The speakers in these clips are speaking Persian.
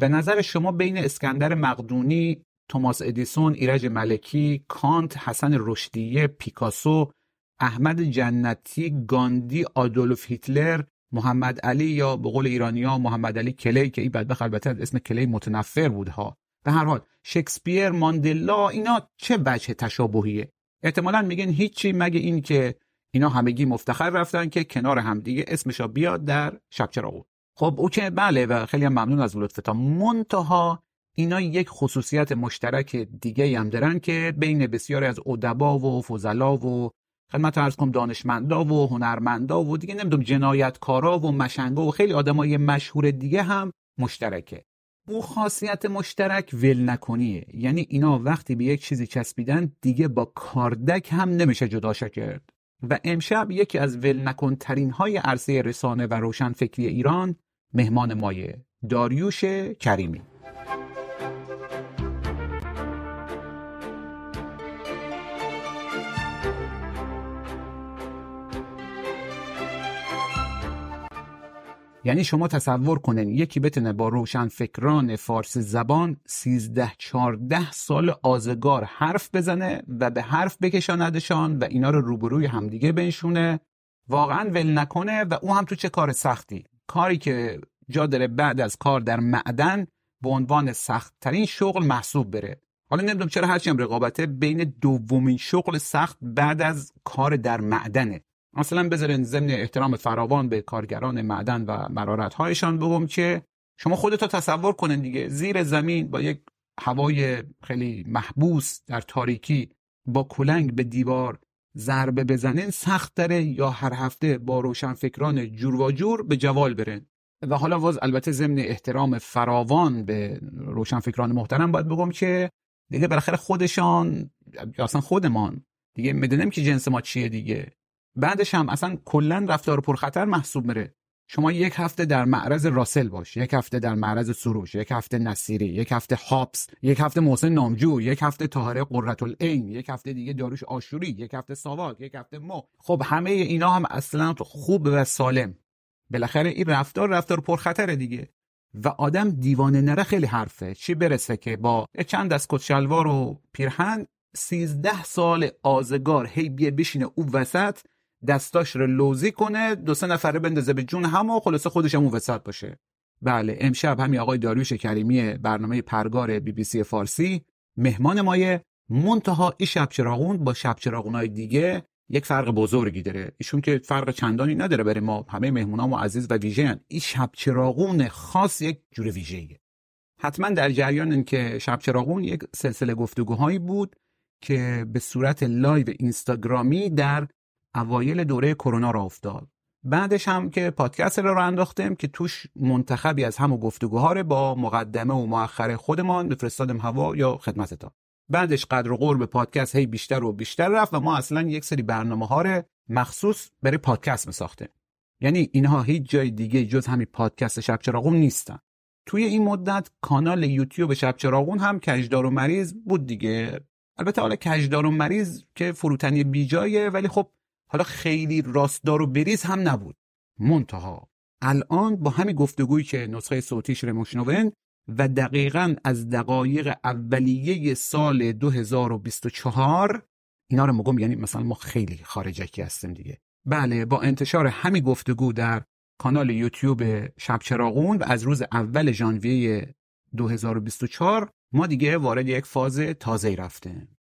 به نظر شما بین اسکندر مقدونی، توماس ادیسون، ایرج ملکی، کانت، حسن رشدیه، پیکاسو، احمد جنتی، گاندی، آدولف هیتلر، محمد علی یا به قول ایرانیا محمد علی کلی که این بدبخت البته اسم کلی متنفر بود ها به هر حال شکسپیر ماندلا اینا چه وجه تشابهیه؟ احتمالا میگن هیچی مگه این که اینا همگی مفتخر رفتن که کنار همدیگه اسمشا بیاد در شب چراغون خب او که بله و خیلی هم ممنون از لطفتان منتها اینا یک خصوصیت مشترک دیگه هم دارن که بین بسیاری از ادبا و فضلا و خدمت ارز کنم دانشمندا و هنرمندا و دیگه نمی‌دونم جنایتکارا و مشنگا و خیلی آدمای مشهور دیگه هم مشترکه. او خاصیت مشترک ول نکنیه. یعنی اینا وقتی به یک چیزی چسبیدن دیگه با کاردک هم نمیشه جداش کرد و امشب یکی از ول نکن ترین های عرصه رسانه و روشن فکری ایران مهمان مایه داریوش کریمی. یعنی شما تصور کنین یکی بتونه با روشن فکران فارسی زبان 13 14 سال آزگار حرف بزنه و به حرف بکشاندشان و اینا رو روبروی همدیگه بنشونه. واقعا ول نکنه و او هم تو چه کار سختی؟ کاری که جا داره بعد از کار در معدن به عنوان سخت ترین شغل محسوب بره. حالا نمی‌دونم چرا هرچی هم رقابته بین دومین شغل سخت بعد از کار در معدنه. مثلا بذارین ضمن احترام فراوان به کارگران معدن و مرارت هایشان بگم که شما خودتو تصور کنین دیگه. زیر زمین با یک هوای خیلی محبوس در تاریکی با کلنگ به دیوار ضربه بزنین سخت داره یا هر هفته با روشن فکران جور و جور به جوال برن. و حالا واز البته ضمن احترام فراوان به روشن فکران محترم باید بگم که دیگه بالاخره خودشان یا اصلا خودمان دیگه می‌دونیم که جنس ما چیه دیگه. بعدش هم اصلا کلا رفتار پرخطر محسوب میره. شما یک هفته در معرض راسل باش یک هفته در معرض سروش یک هفته نصیری یک هفته هاپس یک هفته محسن نامجو یک هفته طاهره العین یک هفته دیگه داروش آشوری یک هفته ساواک یک هفته مو. خب همه اینا هم اصلا خوب و سالم. بالاخره این رفتار رفتار پرخطره دیگه. و آدم دیوانه نره خیلی حرفه. چی برسه که با چند دست کت شلوار و پیرهن سیزده سال آزگار هی بیه بشینه او وسط دستاش رو لوزی کنه دو سه نفره بندازه به جون هم و خلاصه خودش هم وسط باشه. بله امشب همین آقای داریوش کریمی برنامه پرگار بی بی سی فارسی مهمان مایه منتها این شب چراغون با شب چراغونای دیگه یک فرق بزرگی داره. ایشون که فرق چندانی نداره برای ما همه مهمونام و عزیز و ویژه این شب چراغون خاص یک جور ویژه‌ایه. حتما در جریان این که شب چراغون یک سلسله گفتگوهایی بود که به صورت live اینستاگرامی در اوایل دوره کرونا راه افتاد. بعدش هم که پادکست رو انداختیم که توش منتخبی از همو گفتگوها با مقدمه و مؤخر خودمان بفرستادم هوا یا خدمتتان. بعدش قدر و قرب پادکست هی بیشتر و بیشتر رفت و ما اصلا یک سری برنامه ها مخصوص برای پادکست می ساختیم یعنی اینها هیچ جای دیگه جز همین پادکست شب چراغون نیستن. توی این مدت کانال یوتیوب شب چراغون هم کجدار و مریض بود دیگه. البته حالا کجدار و مریض که فروتنی بیجایه ولی خب حالا خیلی راستدار و بریز هم نبود. منتها الان با همین گفتگویی که نسخه صوتیش رو و دقیقا از دقایق اولیه سال 2024 اینا رو مگم یعنی مثلا ما خیلی خارجکی هستیم دیگه. بله با انتشار همین گفتگو در کانال یوتیوب شب چراغون و از روز اول ژانویه 2024 ما دیگه وارد یک فاز تازه رفتیم.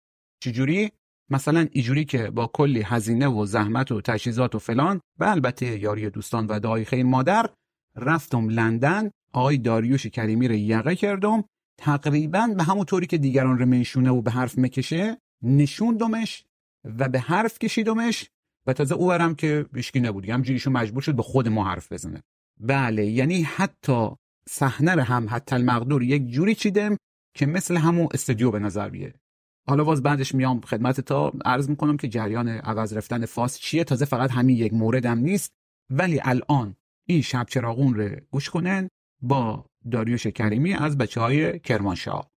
چجوری؟ مثلا اینجوری که با کلی هزینه و زحمت و تجهیزات و فلان و البته یاری دوستان و دعای خیر مادر رفتم لندن آقای داریوش کریمی رو یقه کردم. تقریبا به همون طوری که دیگران رو منشونه و به حرف می‌کشه نشوندمش و به حرف کشیدمش و تازه او برم که بیشکی نبود. همجوریشون مجبور شد به خود ما حرف بزنه. بله یعنی حتی صحنه هم حتی المقدور یک جوری چیدم که مثل همون استودیو به نظر بیه. حالا باز بعدش میام خدمت تا عرض می‌کنم که جریان عوض رفتن فاس چیه؟ تازه فقط همین یک موردم نیست. ولی الان این شب چراغون رو گوش کنن با داریوش کریمی از بچه های کرمانشاه.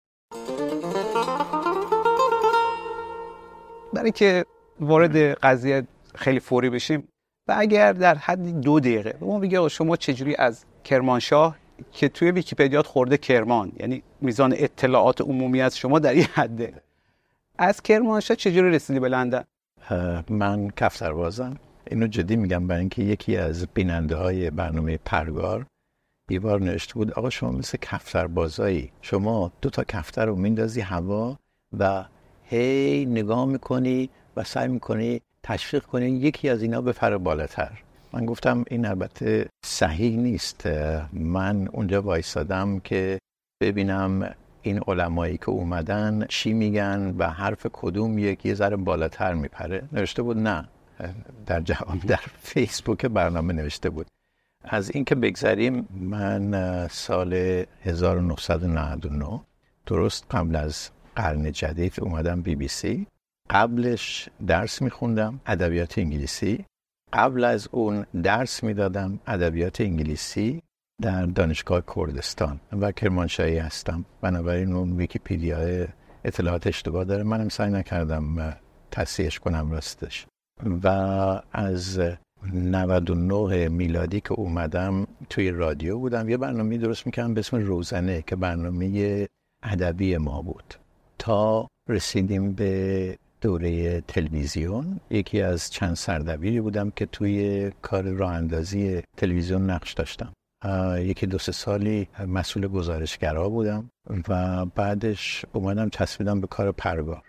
برای که وارد قضیه خیلی فوری بشیم و اگر در حد دو دقیقه ما بگه شما چجوری از کرمانشاه که توی ویکیپدیا خورده کرمان یعنی میزان اطلاعات عمومی از شما در این حده. از کرمانشاه چجوری رسیدی به لندن؟ من کفتربازم. اینو جدی میگم برای اینکه یکی از بیننده های برنامه پرگار بیوار نوشته بود آقا شما مثل کفتربازایی شما دو تا کفتر رو میندازی هوا و هی نگاه می‌کنی و سعی می‌کنی تشویق کنی یکی از اینا بپره بالاتر. من گفتم این البته صحیح نیست. من اونجا وایستادم که ببینم این علمایی که اومدن چی میگن و حرف کدوم یکی یه ذره بالاتر میپره. نوشته بود نه در جواب در فیسبوک برنامه نوشته بود. از اینکه بگذریم من سال 1999 درست قبل از قرن جدید اومدم بی بی سی. قبلش درس میخوندم ادبیات انگلیسی. قبل از اون درس می‌دادم ادبیات انگلیسی. در دانشگاه کردستان. و کرمانشاهی هستم. بنابراین اون ویکیپیدیا اطلاعات اشتباه داره. منم سعی نکردم تصحیحش کنم راستش. و از 99 میلادی که اومدم توی رادیو بودم. یه برنامه درست می‌کردم به اسم روزنه که برنامه ادبی ما بود. تا رسیدیم به دوره تلویزیون. یکی از چند سردبیری بودم که توی کار راه اندازی تلویزیون نقش داشتم. یکی دو سه سالی مسئول گزارشگرا بودم و بعدش اومدم تصمیدم به کار پرگار.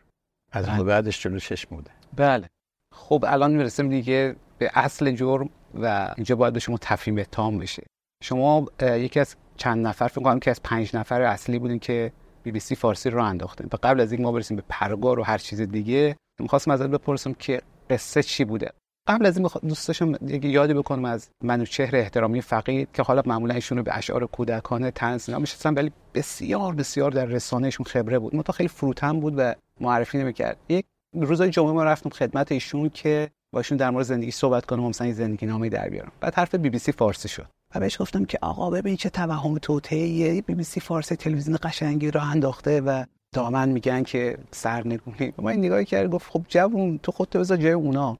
از بله. بعدش جلو چشم بوده. بله. خب الان می‌رسیم دیگه به اصل جرم و اینجا باید به شما تفهیم اتهام بشه. شما یکی از چند نفر فکر کنم که از پنج نفر اصلی بودین که بی بی سی فارسی رو انداختیم و قبل از اینکه ما برسیم به پرگار و هر چیز دیگه می‌خواستم ازت بپرسم که قصه چی بوده؟ قبل از این دوست داشتم یادی بکنم از منوچهر احترامی فقید که حالا معمولا ایشون رو به اشعار کودکانه طنز نمیشستم ولی بسیار بسیار در رسانهشون خبره بود. متا خیلی فروتن بود و معرفی نمی‌کرد. یک روزای جمعه ما رفتم خدمت ایشون که باشون در مورد زندگی صحبت کنم مثلا این زندگی نامه در بیارم. بعد حرف بی بی سی فارسی شد. و بهش گفتم که آقا ببین چه توهم توطئه بی بی سی فارسی تلویزیون قشنگی راه انداخته و دامن میگن که سرنگونی. ما این نگاهی کرد گفت خب جوون تو خودت بذار جای اونا.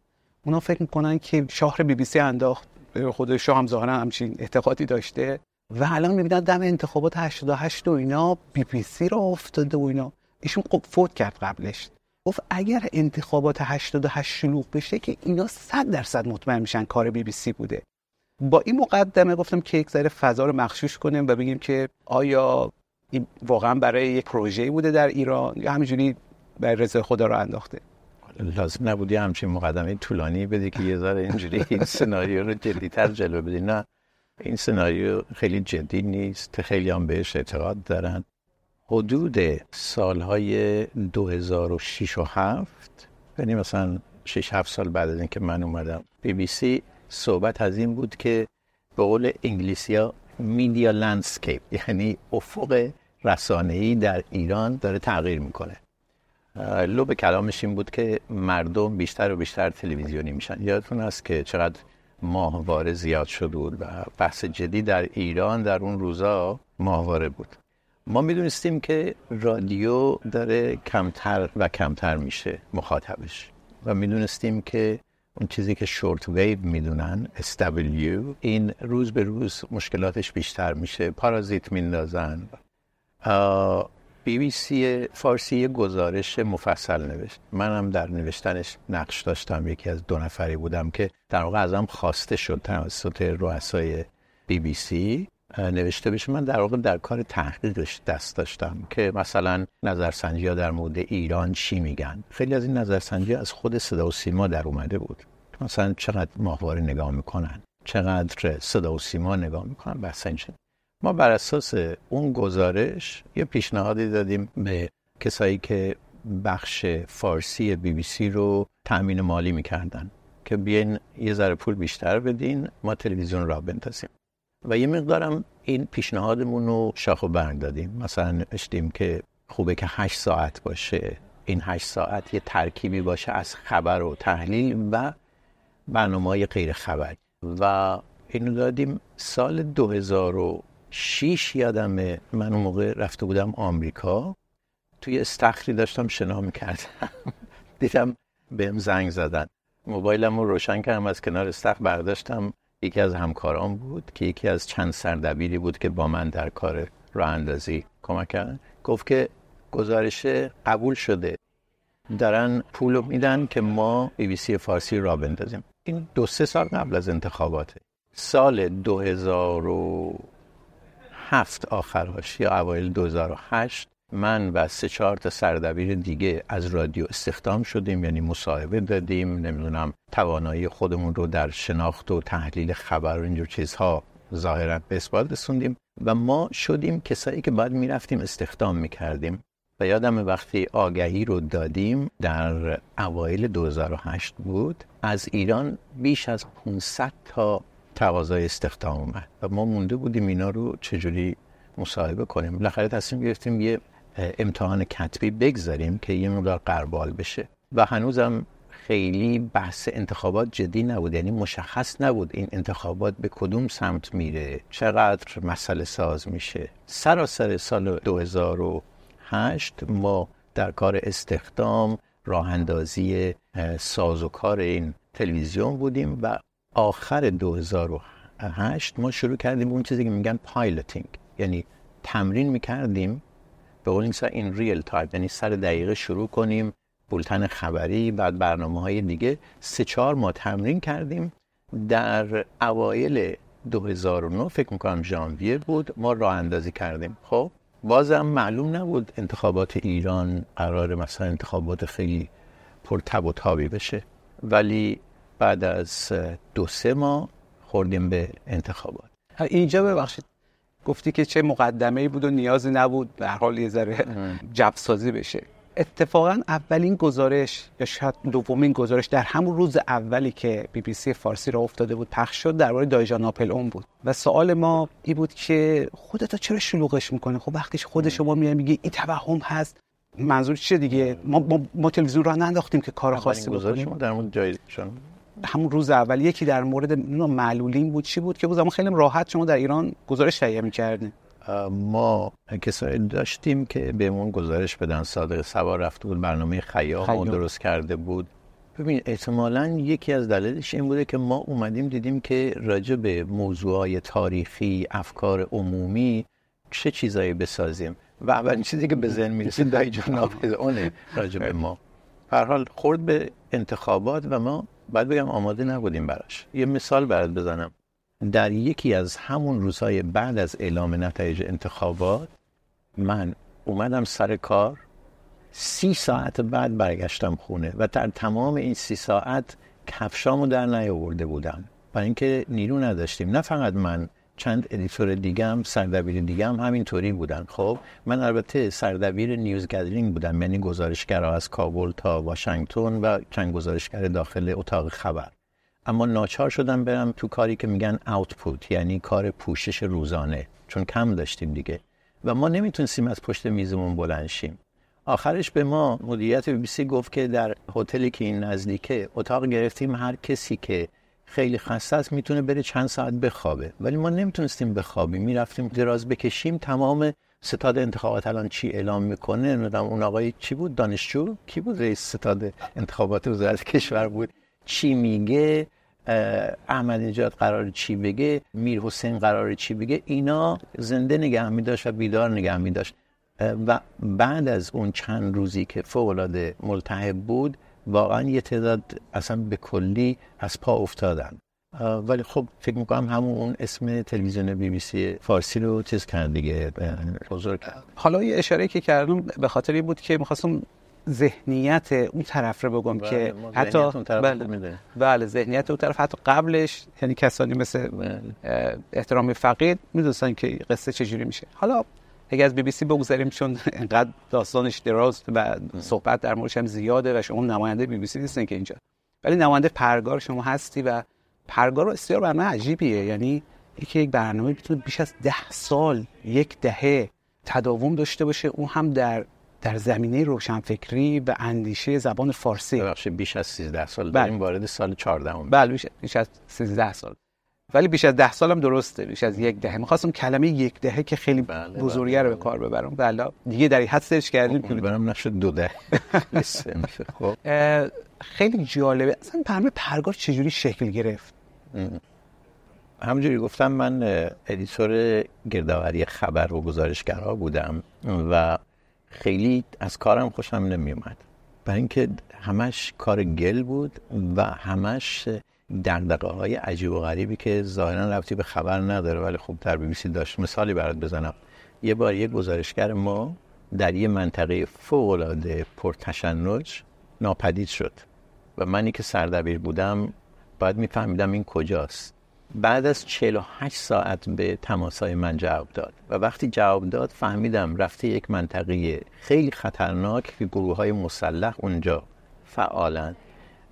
اونا فکر می‌کنن که شاه رو بی بی سی انداخت. خود شاه هم ظاهرا همچین اعتقادی داشته. و الان می‌بینن دم انتخابات 88 و اینا بی بی سی راه افتاده و اینا. ایشون خب فوت کرد قبلش. گفت اگر انتخابات 88 شلوغ بشه که اینا 100 درصد مطمئن میشن کار بی بی سی بوده. با این مقدمه گفتم که یک ذره فضا رو مخشوش کنیم و بگیم که آیا این واقعا برای یک پروژه بوده در ایران یا همینجوری برای رضا خدا رو انداخته. لازم نبودی همچین مقدمه طولانی بدی که یه ذره اینجوری این سناریو رو جدیتر جلو بدی. نه این سناریو خیلی جدی نیست. خیلی هم بهش اعتقاد دارن. حدود سالهای 2006 و 7 یعنی مثلا 6 7 سال بعد از اینکه من اومدم بی بی سی صحبت از این بود که به قول انگلیسی ها media landscape یعنی افق رسانه‌ای در ایران داره تغییر می‌کنه. لب کلامش این بود که مردم بیشتر و بیشتر تلویزیونی میشن. یادتون هست که چقدر ماهواره زیاد شده بود و بحث جدی در ایران در اون روزا ماهواره بود. ما می‌دونستیم که رادیو داره کمتر و کمتر میشه مخاطبش و می‌دونستیم که اون چیزی که شورت ویو می‌دونن SW این روز به روز مشکلاتش بیشتر میشه. پارازیت میندازن. بی بی سی فارسی گزارش مفصل نوشت. منم در نوشتنش نقش داشتم. یکی از دو نفری بودم که در واقع ازم خواسته شد توسط رؤسای بی بی سی نوشته بشه. من در واقع در کار تحقیقش دست داشتم که مثلا نظرسنجی ها در مورد ایران چی میگن. خیلی از این نظرسنجی از خود صدا و سیما در اومده بود. مثلا چقدر ماهواره نگاه می‌کنن چقدر صدا و سیما نگاه می‌کنن بحث این ما بر اساس اون گزارش یه پیشنهادی دادیم به کسایی که بخش فارسی بی بی سی رو تأمین مالی می‌کردن که بیاین یه ذره پول بیشتر بدین ما تلویزیون را بندازیم و یه مقدارم این پیشنهادمون رو شاخ و برگ دادیم. مثلا نوشتیم که خوبه که هشت ساعت باشه. این هشت ساعت یه ترکیبی باشه از خبر و تحلیل و برنامه غیر خبری و اینو دادیم سال 2006 یادمه من اون موقع رفته بودم آمریکا. توی استخری داشتم شنا می‌کردم. دیدم بهم زنگ زدن. موبایلم رو روشن کردم از کنار استخر برداشتم. یکی از همکاران بود که یکی از چند سردبیری بود که با من در کار راه اندازی کمک کردن. گفت که گزارش قبول شده. دارن پول میدن که ما بی بی سی فارسی را بندازیم. این دو سه سال قبل از انتخاباته. سال 2007 آخرش یا اوایل 2008 من و سه چهار تا سردبیر دیگه از رادیو استخدام شدیم یعنی مصاحبه دادیم نمی‌دونم توانایی خودمون رو در شناخت و تحلیل خبر و اینجور چیزها ظاهرا به اثبات رسوندیم و ما شدیم کسایی که بعد می‌رفتیم استخدام می‌کردیم. و یادم وقتی آگهی رو دادیم در اوایل 2008 بود از ایران بیش از 500 تا تقاضای استخدام اومد و ما مونده بودیم اینا رو چجوری مصاحبه کنیم. بالاخره تصمیم گرفتیم یه امتحان کتبی بگذاریم که یه مقدار قربال بشه. و هنوزم خیلی بحث انتخابات جدی نبود یعنی مشخص نبود این انتخابات به کدوم سمت میره چقدر مسئله ساز میشه. سراسر سال 2008 ما در کار استخدام راه اندازی سازوکار این تلویزیون بودیم و آخر 2008 ما شروع کردیم اون چیزی که میگن پایلوتینگ. یعنی تمرین می‌کردیم به قول این real time یعنی سر دقیقه شروع کنیم بولتن خبری بعد برنامه های دیگه. سه چهار ماه تمرین کردیم. در اوایل 2009 فکر می‌کنم ژانویه بود ما راه اندازی کردیم. خب بازم معلوم نبود انتخابات ایران قرار مثلا انتخابات خیلی پر تب و تابی بشه. ولی بعد از دو سه ماه خوردیم به انتخابات. اینجا ببخشید. گفتی که چه مقدمه ای بود و نیازی نبود. به حال یه ذره جب سازی بشه. اتفاقا اولین گزارش یا شاید دومین گزارش در همون روز اولی که بی بی سی فارسی را افتاده بود پخش شد درباره دایجا ناپل اون بود. و سوال ما این بود که خودت چرا شلوغش می‌کنه؟ خب وقتی خود شما میاد میگی این توهم هست منظور چیه دیگه؟ ما, ما, ما تلویزیون را ننداختیم که کار خاصی بکنیم. در مورد همون روز اول یکی در مورد معلولین بود چی بود که بود؟ خیلی راحت شما در ایران گزارش تهیه می‌کردین. ما کسایی داشتیم که بهمون گزارش بدن. صادق سوار رفته بود برنامه خیام درست کرده بود. ببین احتمالا یکی از دلایلش این بوده که ما اومدیم دیدیم که راجع به موضوعات تاریخی افکار عمومی چه چیزایی بسازیم. و اولین چیزی که به ذهن می‌رسه دای جناب اونه راجع به ما. هر حال خورد به انتخابات و ما باید بگم آماده نبودیم براش. یه مثال برات بزنم. در یکی از همون روزهای بعد از اعلام نتایج انتخابات من اومدم سر کار سی ساعت بعد برگشتم خونه و در تمام این سی ساعت کفشامو در نیاورده بودم. برای اینکه نیرو نداشتیم. نه فقط من چند editor دیگه هم سردبیر دیگه هم همینطوری بودن. خب من البته سردبیر نیوز گدرینگ بودم یعنی گزارشگر از کابل تا واشنگتن و چند گزارشگر داخل اتاق خبر. اما ناچار شدم برم تو کاری که میگن اوتپوت یعنی کار پوشش روزانه چون کم داشتیم دیگه. و ما نمی‌تونستیم از پشت میزمون بلند شیم. آخرش به ما مدیریت بی گفت که در هتلی که این نزدیکه اتاق گرفتیم هر کسی که خیلی خسته است می‌تونه بره چند ساعت بخوابه. ولی ما نمی‌تونستیم بخوابیم. می‌رفتیم دراز بکشیم تمام ستاد انتخابات الان چی اعلام می‌کنه؟ نمی‌دونم اون آقای چی بود؟ دانشجو؟ کی بود رئیس ستاد انتخابات وزارت کشور بود؟ چی میگه؟ احمد نجات قرار چی بگه؟ میر حسین قرار چی بگه؟ اینا زنده نگه می داشت و بیدار نگه می داشت و بعد از اون چند روزی که فوق العاده ملتهب بود واقعا یه تعداد اصلا به کلی از پا افتادن. ولی خب فکر می‌کنم همون اون اسم تلویزیون بی بی سی فارسی رو چیز کرد دیگه. بزرگ. حالا یه اشاره که کردم به خاطر این بود که می‌خواستم ذهنیت اون طرف رو بگم بله، که حتی ذهنیت اون طرف بله, می‌دونیم. بله ذهنیت اون طرف. حتی قبلش یعنی کسانی مثل بله. احترام فقید می‌دونستن که قصه چجوری میشه. حالا اگه از بی بی سی بگذاریم چون انقدر داستانش دراز و صحبت در موردش هم زیاده و شما نماینده بی بی سی نیستین که اینجا. ولی نماینده پرگار شما هستی و پرگار رو بسیار برنامه عجیبیه. یعنی یکی یک برنامه می‌تونه بیش از ده سال یک دهه تداوم داشته باشه. اون هم در در زمینه روشنفکری و اندیشه زبان فارسی. ببخشید بیش از 13 سال بله. داریم وارد سال 14 هم بله بیش از 13 سال. ولی بیش از ده سالم درسته بیش از یک دهه. می‌خواستم کلمه یک دهه که خیلی بله، بزرگه بله، رو به کار ببرم. بله دیگه در حد سرچ کردیم که برام نشد دو ده. خب. خیلی جالبه. اصلا برنامه پرگار چجوری شکل گرفت؟ همونجوری گفتم من editor گردآوری خبر و گزارشگرها بودم و خیلی از کارم خوشم نمی اومد برای اینکه همش کار گل بود و همش دغدغه های عجیب و غریبی که ظاهرا ربطی به خبر نداره ولی خب در بی بی سی داشت. مثالی برات بزنم. یه بار یه گزارشگر ما در یه منطقه فوق العاده پرتشنج ناپدید شد و منی که سردبیر بودم باید میفهمیدم این کجاست. بعد از 48 ساعت به تماسای من جواب داد و وقتی جواب داد فهمیدم رفته یک منطقه خیلی خطرناک که گروه های مسلح اونجا فعالن.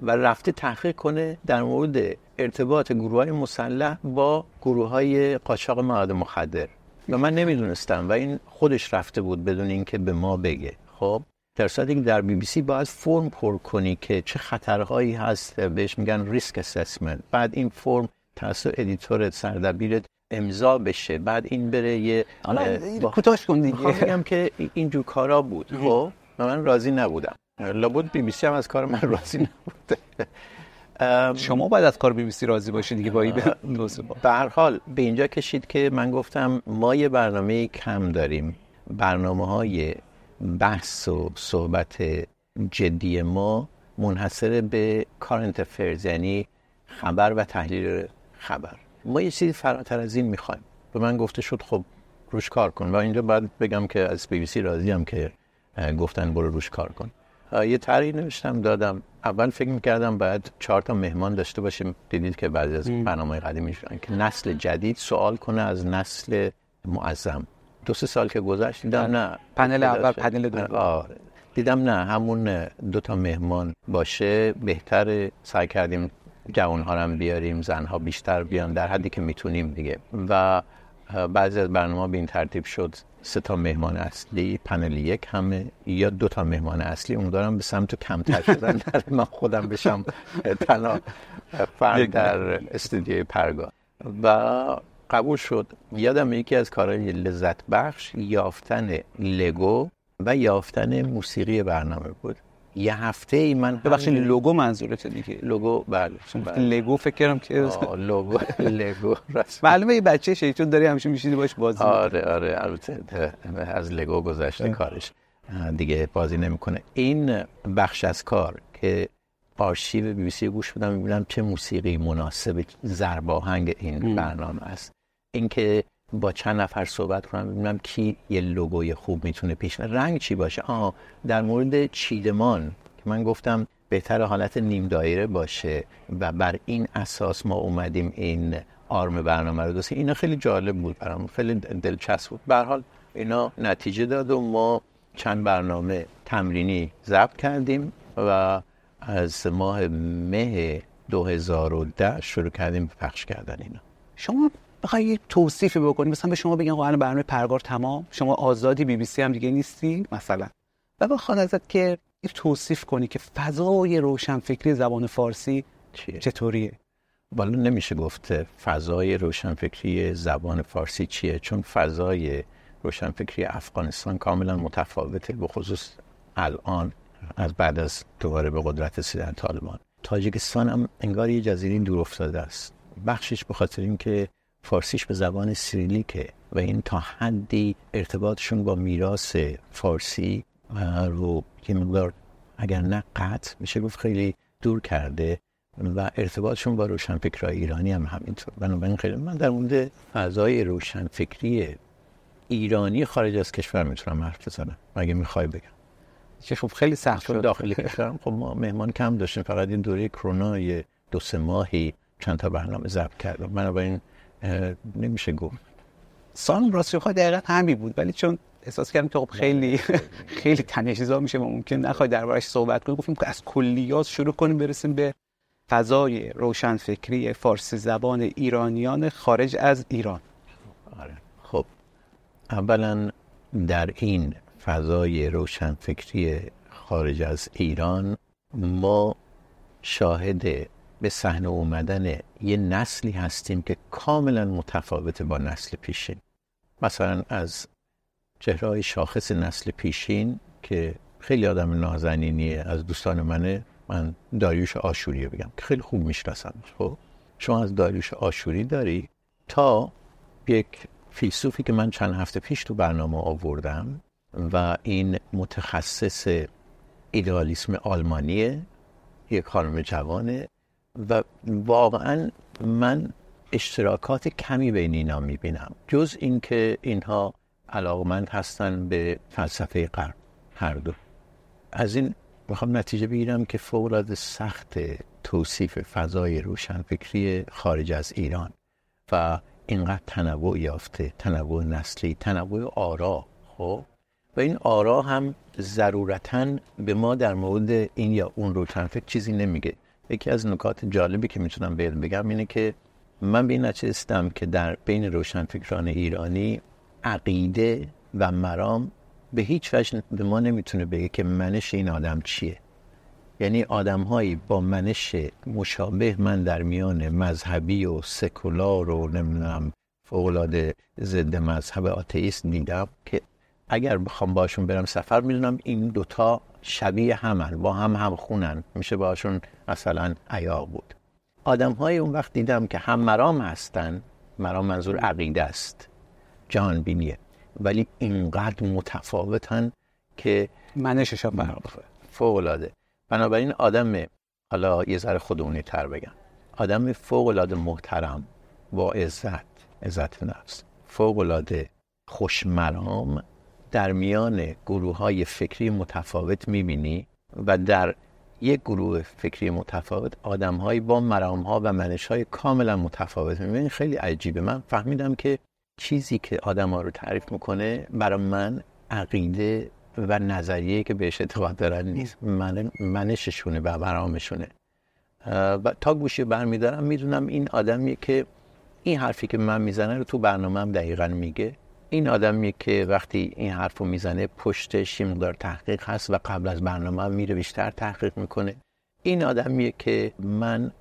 و رفته تحقیق کنه در مورد ارتباط گروه های مسلح با گروه های قاچاق مواد مخدر. و من نمی‌دونستم و این خودش رفته بود بدون اینکه به ما بگه. خب در صورتی که در بی بی سی باید فرم پر کنی که چه خطرهایی هست. بهش میگن risk assessment بعد این فرم توسط editor ت سردبیرت امضا بشه. بعد این بره یه حالا با- کوتاهش کن دیگه. بگم که اینجور کارا بود. خب من راضی نبودم. لابد بی بی سی هم از کار من راضی نبود ام، شما باید از کار بی بی سی راضی باشید دیگه با به هر حال به اینجا کشید که من گفتم ما یه برنامه کم داریم. برنامه های بحث و صحبت جدی ما منحصر به کارنت افیرز یعنی خبر و تحلیل خبر. ما یه چیزی فراتر از این می‌خوایم. به من گفته شد خب روش کار کن. و اینجا باید بگم که از بی بی سی راضی هم که گفتن برو روش کار کن. یه طرحی نوشتم دادم. اول فکر می‌کردم باید چهار تا مهمان داشته باشیم. دیدید که بعضی از برنامه قدیمی شدن که نسل جدید سوال کنه از نسل معظم. دو سه سال که گذشت دیدم نه. پنل اول،. پنل دوم. آره. دیدم نه همون دو تا مهمان باشه بهتر سعی کردیم جوانها رو هم بیاریم زنها بیشتر بیان در حدی که می‌تونیم دیگه. و بعضی از برنامه به این ترتیب شد سه تا مهمان اصلی پنل یک همه یا دو تا مهمان اصلی. امیدوارم به سمت کمتر شدن. در من خودم بشم تنها فرد در استودیوی پرگاه و قبول شد. یادم یکی از کارهای لذت بخش یافتن لگو و یافتن موسیقی برنامه بود. یه هفته ای من ببخشید لوگو منظورته دیگه لوگو بله, بله. لگو فکر کردم که آه، لوگو لگو راست معلومه یه بچه شیطون داری همیشه میشینی باش بازی. آره آره البته از لگو گذشته کارش. دیگه بازی نمی‌کنه. این بخش از کار که آرشیو بی بی سی گوش بدم می‌بینم چه موسیقی مناسب ضرب آهنگ این برنامه است. اینکه با چند نفر صحبت کنم ببینم کی یه لوگوی خوب می‌تونه پیش. رنگ چی باشه؟ آه در مورد چیدمان که من گفتم بهتر حالت نیم دایره باشه و بر این اساس ما اومدیم این آرم برنامه رو دوست اینا خیلی جالب بود برام خیلی دلچسب بود. به حال اینا نتیجه داد و ما چند برنامه تمرینی ضبط کردیم و از ماه مه 2010 شروع کردیم پخش کردن اینا. شما بخوای یه توصیفی بکنی. مثلا به شما بگن آقا الان برنامه پرگار تمام. شما آزادی بی بی سی هم دیگه نیستی مثلا. و بخواد ازت که یه توصیف کنی که فضای روشنفکری زبان فارسی چیه؟ چطوریه؟ بالا نمیشه گفت فضای روشنفکری زبان فارسی چیه؟ چون فضای روشنفکری افغانستان کاملا متفاوته به خصوص الان از بعد از دوباره به قدرت رسیدن طالبان. تاجیکستان هم انگار یه جزیره دور افتاده است. بخشش به خاطر اینکه فارسیش به زبان سیریلیکه و این تا حدی ارتباطشون با میراث فارسی رو یه مقدار اگر نه قطع میشه گفت خیلی دور کرده و ارتباطشون با روشنفکرهای ایرانی هم همینطور. بنابراین خیلی من در مورد فضای روشنفکری ایرانی خارج از کشور می‌تونم حرف بزنم. اگه می‌خوای بگم؟ که خب خیلی سخت شد. داخل کشور خب ما مهمان کم داشتیم. فقط این دوره کرونا دو سه ماهی چند تا برنامه ضبط کردم. بنابراین اه، نمیشه گفت. سال راستی خواهی دقیقا همین بود. ولی چون احساس کردم که خب خیلی خیلی تنشیزا میشه و ممکن نخواهی دربارش صحبت کنیم. گفتیم که از کلیات شروع کنیم برسیم به فضای روشنفکری فارسی زبان ایرانیان خارج از ایران. آره. خب. اولا در این فضای روشنفکری خارج از ایران ما شاهد به صحنه اومدن یه نسلی هستیم که کاملا متفاوت با نسل پیشین. مثلا از چهرهای شاخص نسل پیشین که خیلی آدم نازنینیه از دوستان منه من داریوش آشوری بگم که خیلی خوب می‌شناسم خب؟ شما از داریوش آشوری داری تا یک فیلسوفی که من چند هفته پیش تو برنامه آوردم و این متخصص ایدئالیسم آلمانیه یک خانم جوانه. و واقعا من اشتراکات کمی بین اینا می‌بینم جز اینکه اینها علاقمند هستن به فلسفه غرب. هر دو. از این می‌خوام نتیجه بگیرم که فوق سخت توصیف فضای روشنفکری خارج از ایران و اینقدر تنوع یافته تنوع نسلی تنوع آرا. خب؟ و این آرا هم ضرورتا به ما در مورد این یا اون روشنفکر چیزی نمیگه. یکی از نکات جالبی که می‌تونم بهت بگم اینه که من به این که در بین روشنفکران ایرانی عقیده و مرام به هیچ وجه به ما نمی‌تونه بگه که منش این آدم چیه. یعنی آدمهایی با منش مشابه من در میان مذهبی و سکولار و نمی‌دونم فوق‌العاده ضد مذهب آتئیست دیدم که اگر بخوام باشون برم سفر می‌دونم این دوتا شبیه همن با هم هم خونن. میشه باشون مثلا عیاق بود. آدم های اون وقت دیدم که هم مرام هستن مرام منظور عقیده است. جان بینیه. ولی اینقدر متفاوتن که منشش هم برابره فوق العاده بنابراین آدم حالا یه ذره خودمونی تر بگم. آدم فوق العاده محترم با عزت عزت نفس. فوق العاده خوشمرام در میان گروه های فکری متفاوت می‌بینی و در یک گروه فکری متفاوت آدم های با مرام ها و منش های کاملا متفاوت می‌بینی. خیلی عجیبه. من فهمیدم که چیزی که آدم ها رو تعریف می‌کنه برای من عقیده و نظریه که بهش اعتقاد دارن نیست. من منششونه و برامشونه و تا گوشی برمیدارم می‌دونم این آدمیه که این حرفی که من می‌زنه رو تو برنامه هم دقیقا میگه. این آدمیه که وقتی این حرف رو می‌زنه پشتش یه مقدار تحقیق هست و قبل از برنامه هم میره بیشتر تحقیق می‌کنه. این آدمیه که من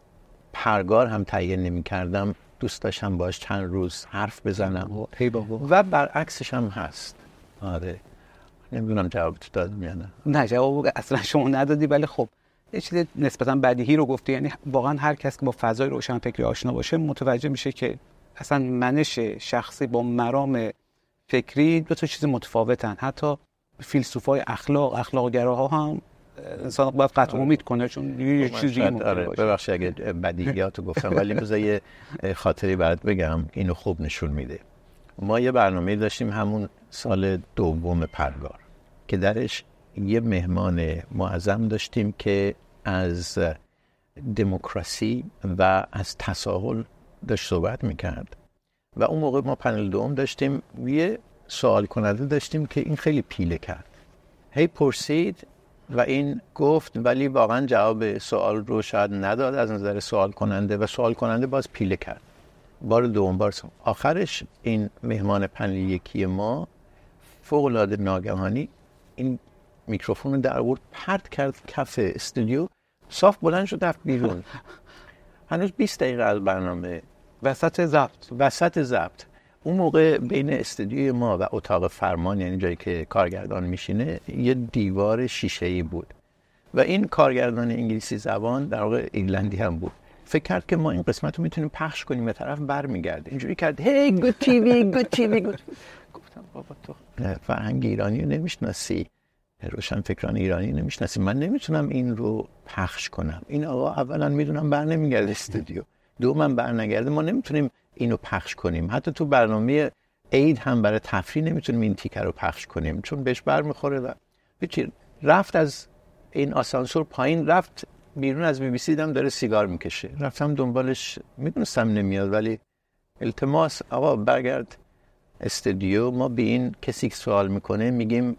پرگار هم تهیه نمی کردم دوست داشتم باش چند روز حرف بزنم. و برعکسش هم هست. آره. نمی‌دونم جواب تو دادم یا نه. نه جواب اصلا شما ندادی ولی خب یه چیز نسبتا بدیهی رو گفتی. یعنی واقعا هر کس که با فضای روشنفکری آشنا باشه متوجه میشه که اصلا منش شخصی با مرام فکری دو تا چیز متفاوتن. حتی فیلسوفای اخلاق اخلاقگراها هم انسان باید قطع امید کنه چون یه چیزی آره. ببخشید اگه بدیهیاتو گفتم ولی بذار یه خاطری برات بگم. اینو خوب نشون میده. ما یه برنامه داشتیم همون سال دوم پرگار که درش یه مهمان معظم داشتیم که از دموکراسی و از تساهل داشت صحبت می‌کرد. و اون موقع ما پنل دوم داشتیم یه سوال کننده داشتیم که این خیلی پیله کرد. هی پرسید و این گفت ولی واقعا جواب سوال رو شاید نداد از نظر سوال کننده و سوال کننده باز پیله کرد. بار دوم بار. آخرش این مهمان پنل یکی ما فوق العاده ناگهانی این میکروفون رو در آورد پرت کرد کف استودیو صاف بلند شد رفت بیرون. هنوز 20 دقیقه از برنامه. وسط ضبط. وسط ضبط. اون موقع بین استودیوی ما و اتاق فرمان یعنی جایی که کارگردان میشینه یه دیوار شیشه ای بود. و این کارگردان انگلیسی زبان در واقع ایرلندی هم بود. فکر کرد که ما این قسمت رو می‌تونیم پخش کنیم به طرف برمیگرده. اینجوری کرد هی گود تیوی گود تیوی گفتم بابا تو فرهنگ ایرانی رو نمی‌شناسی. روشن فکران ایرانی نمی‌شناسی. من نمی‌تونم این رو پخش کنم. این آقا اولا می‌دونم بر نمیگرده استودیو. دو من بر نگرده ما نمی‌تونیم اینو پخش کنیم. حتی تو برنامه عید هم برای تفریح نمی‌تونیم این تیکر رو پخش کنیم چون بهش بر می‌خوره و رفت از این آسانسور پایین رفت بیرون از بی بی سی دیدم داره سیگار می‌کشه. رفتم دنبالش می‌دونستم نمیاد ولی التماس آقا برگرد استودیو ما به این کسی که سوال می‌کنه میگیم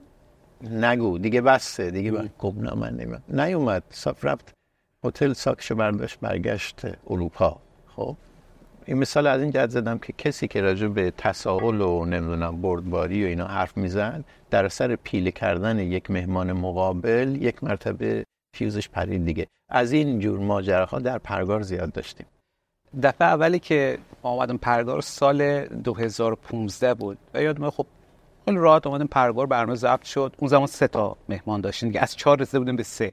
نگو دیگه بسته دیگه بر... خب نه من نمیاد نیومد صاف رفت هتل ساکشو برداشت برگشت اروپا. خب این مثال از این جد زدم که کسی که راجع به تساهل و نمی‌دونم بردباری و اینا حرف میزن در اثر پیله کردن یک مهمان مقابل یک مرتبه فیوزش پرید دیگه. از این جور ماجراها در پرگار زیاد داشتیم. دفعه اولی که آمدم پرگار سال 2015 بود و یادم خب خیلی راحت اومدیم پرگار برنامه ضبط شد. اون زمان سه تا مهمان داشتیم دیگه. از چهار رسیده بودیم به سه.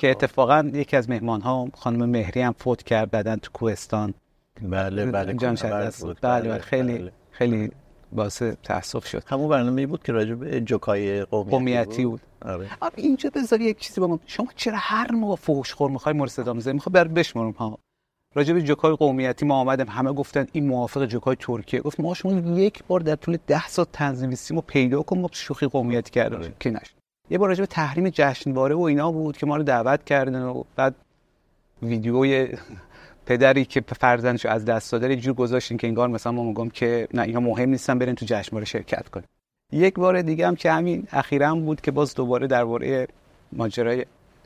که اتفاقا یکی از مهمان ها خانم مهری هم فوت کرد بعدن تو کوهستان. بله بله جان بود. بله, بله خیلی بله. خیلی باعث تاسف شد. همون برنامه بود که راجع به جوکای قومیتی, قومیتی بود, بود. آره. اینجا بذار یک چیزی بگم. شما چرا هر موقع فوش خور می‌خوای مورد می‌زنی؟ می‌خوای بر بشمرم ها. راجع به جوکای قومیتی ما آمدم همه گفتن این موافق جوکای ترکیه. گفت ما شما یک بار در طول 10 سال تنظیم پیدا کن ما شوخی قومیتی کردیم. آره. که نشد؟ یه بار راجع به تحریم جشنواره و اینا بود که ما رو دعوت کردن و بعد ویدیوی پدری که فرزندشو از دست داده جور گذاشتین که انگار مثلا ما میگم که نه اینا مهم نیستن برین تو جشنواره شرکت کنین یک بار دیگه هم که همین اخیرا بود که باز دوباره درباره ماجرای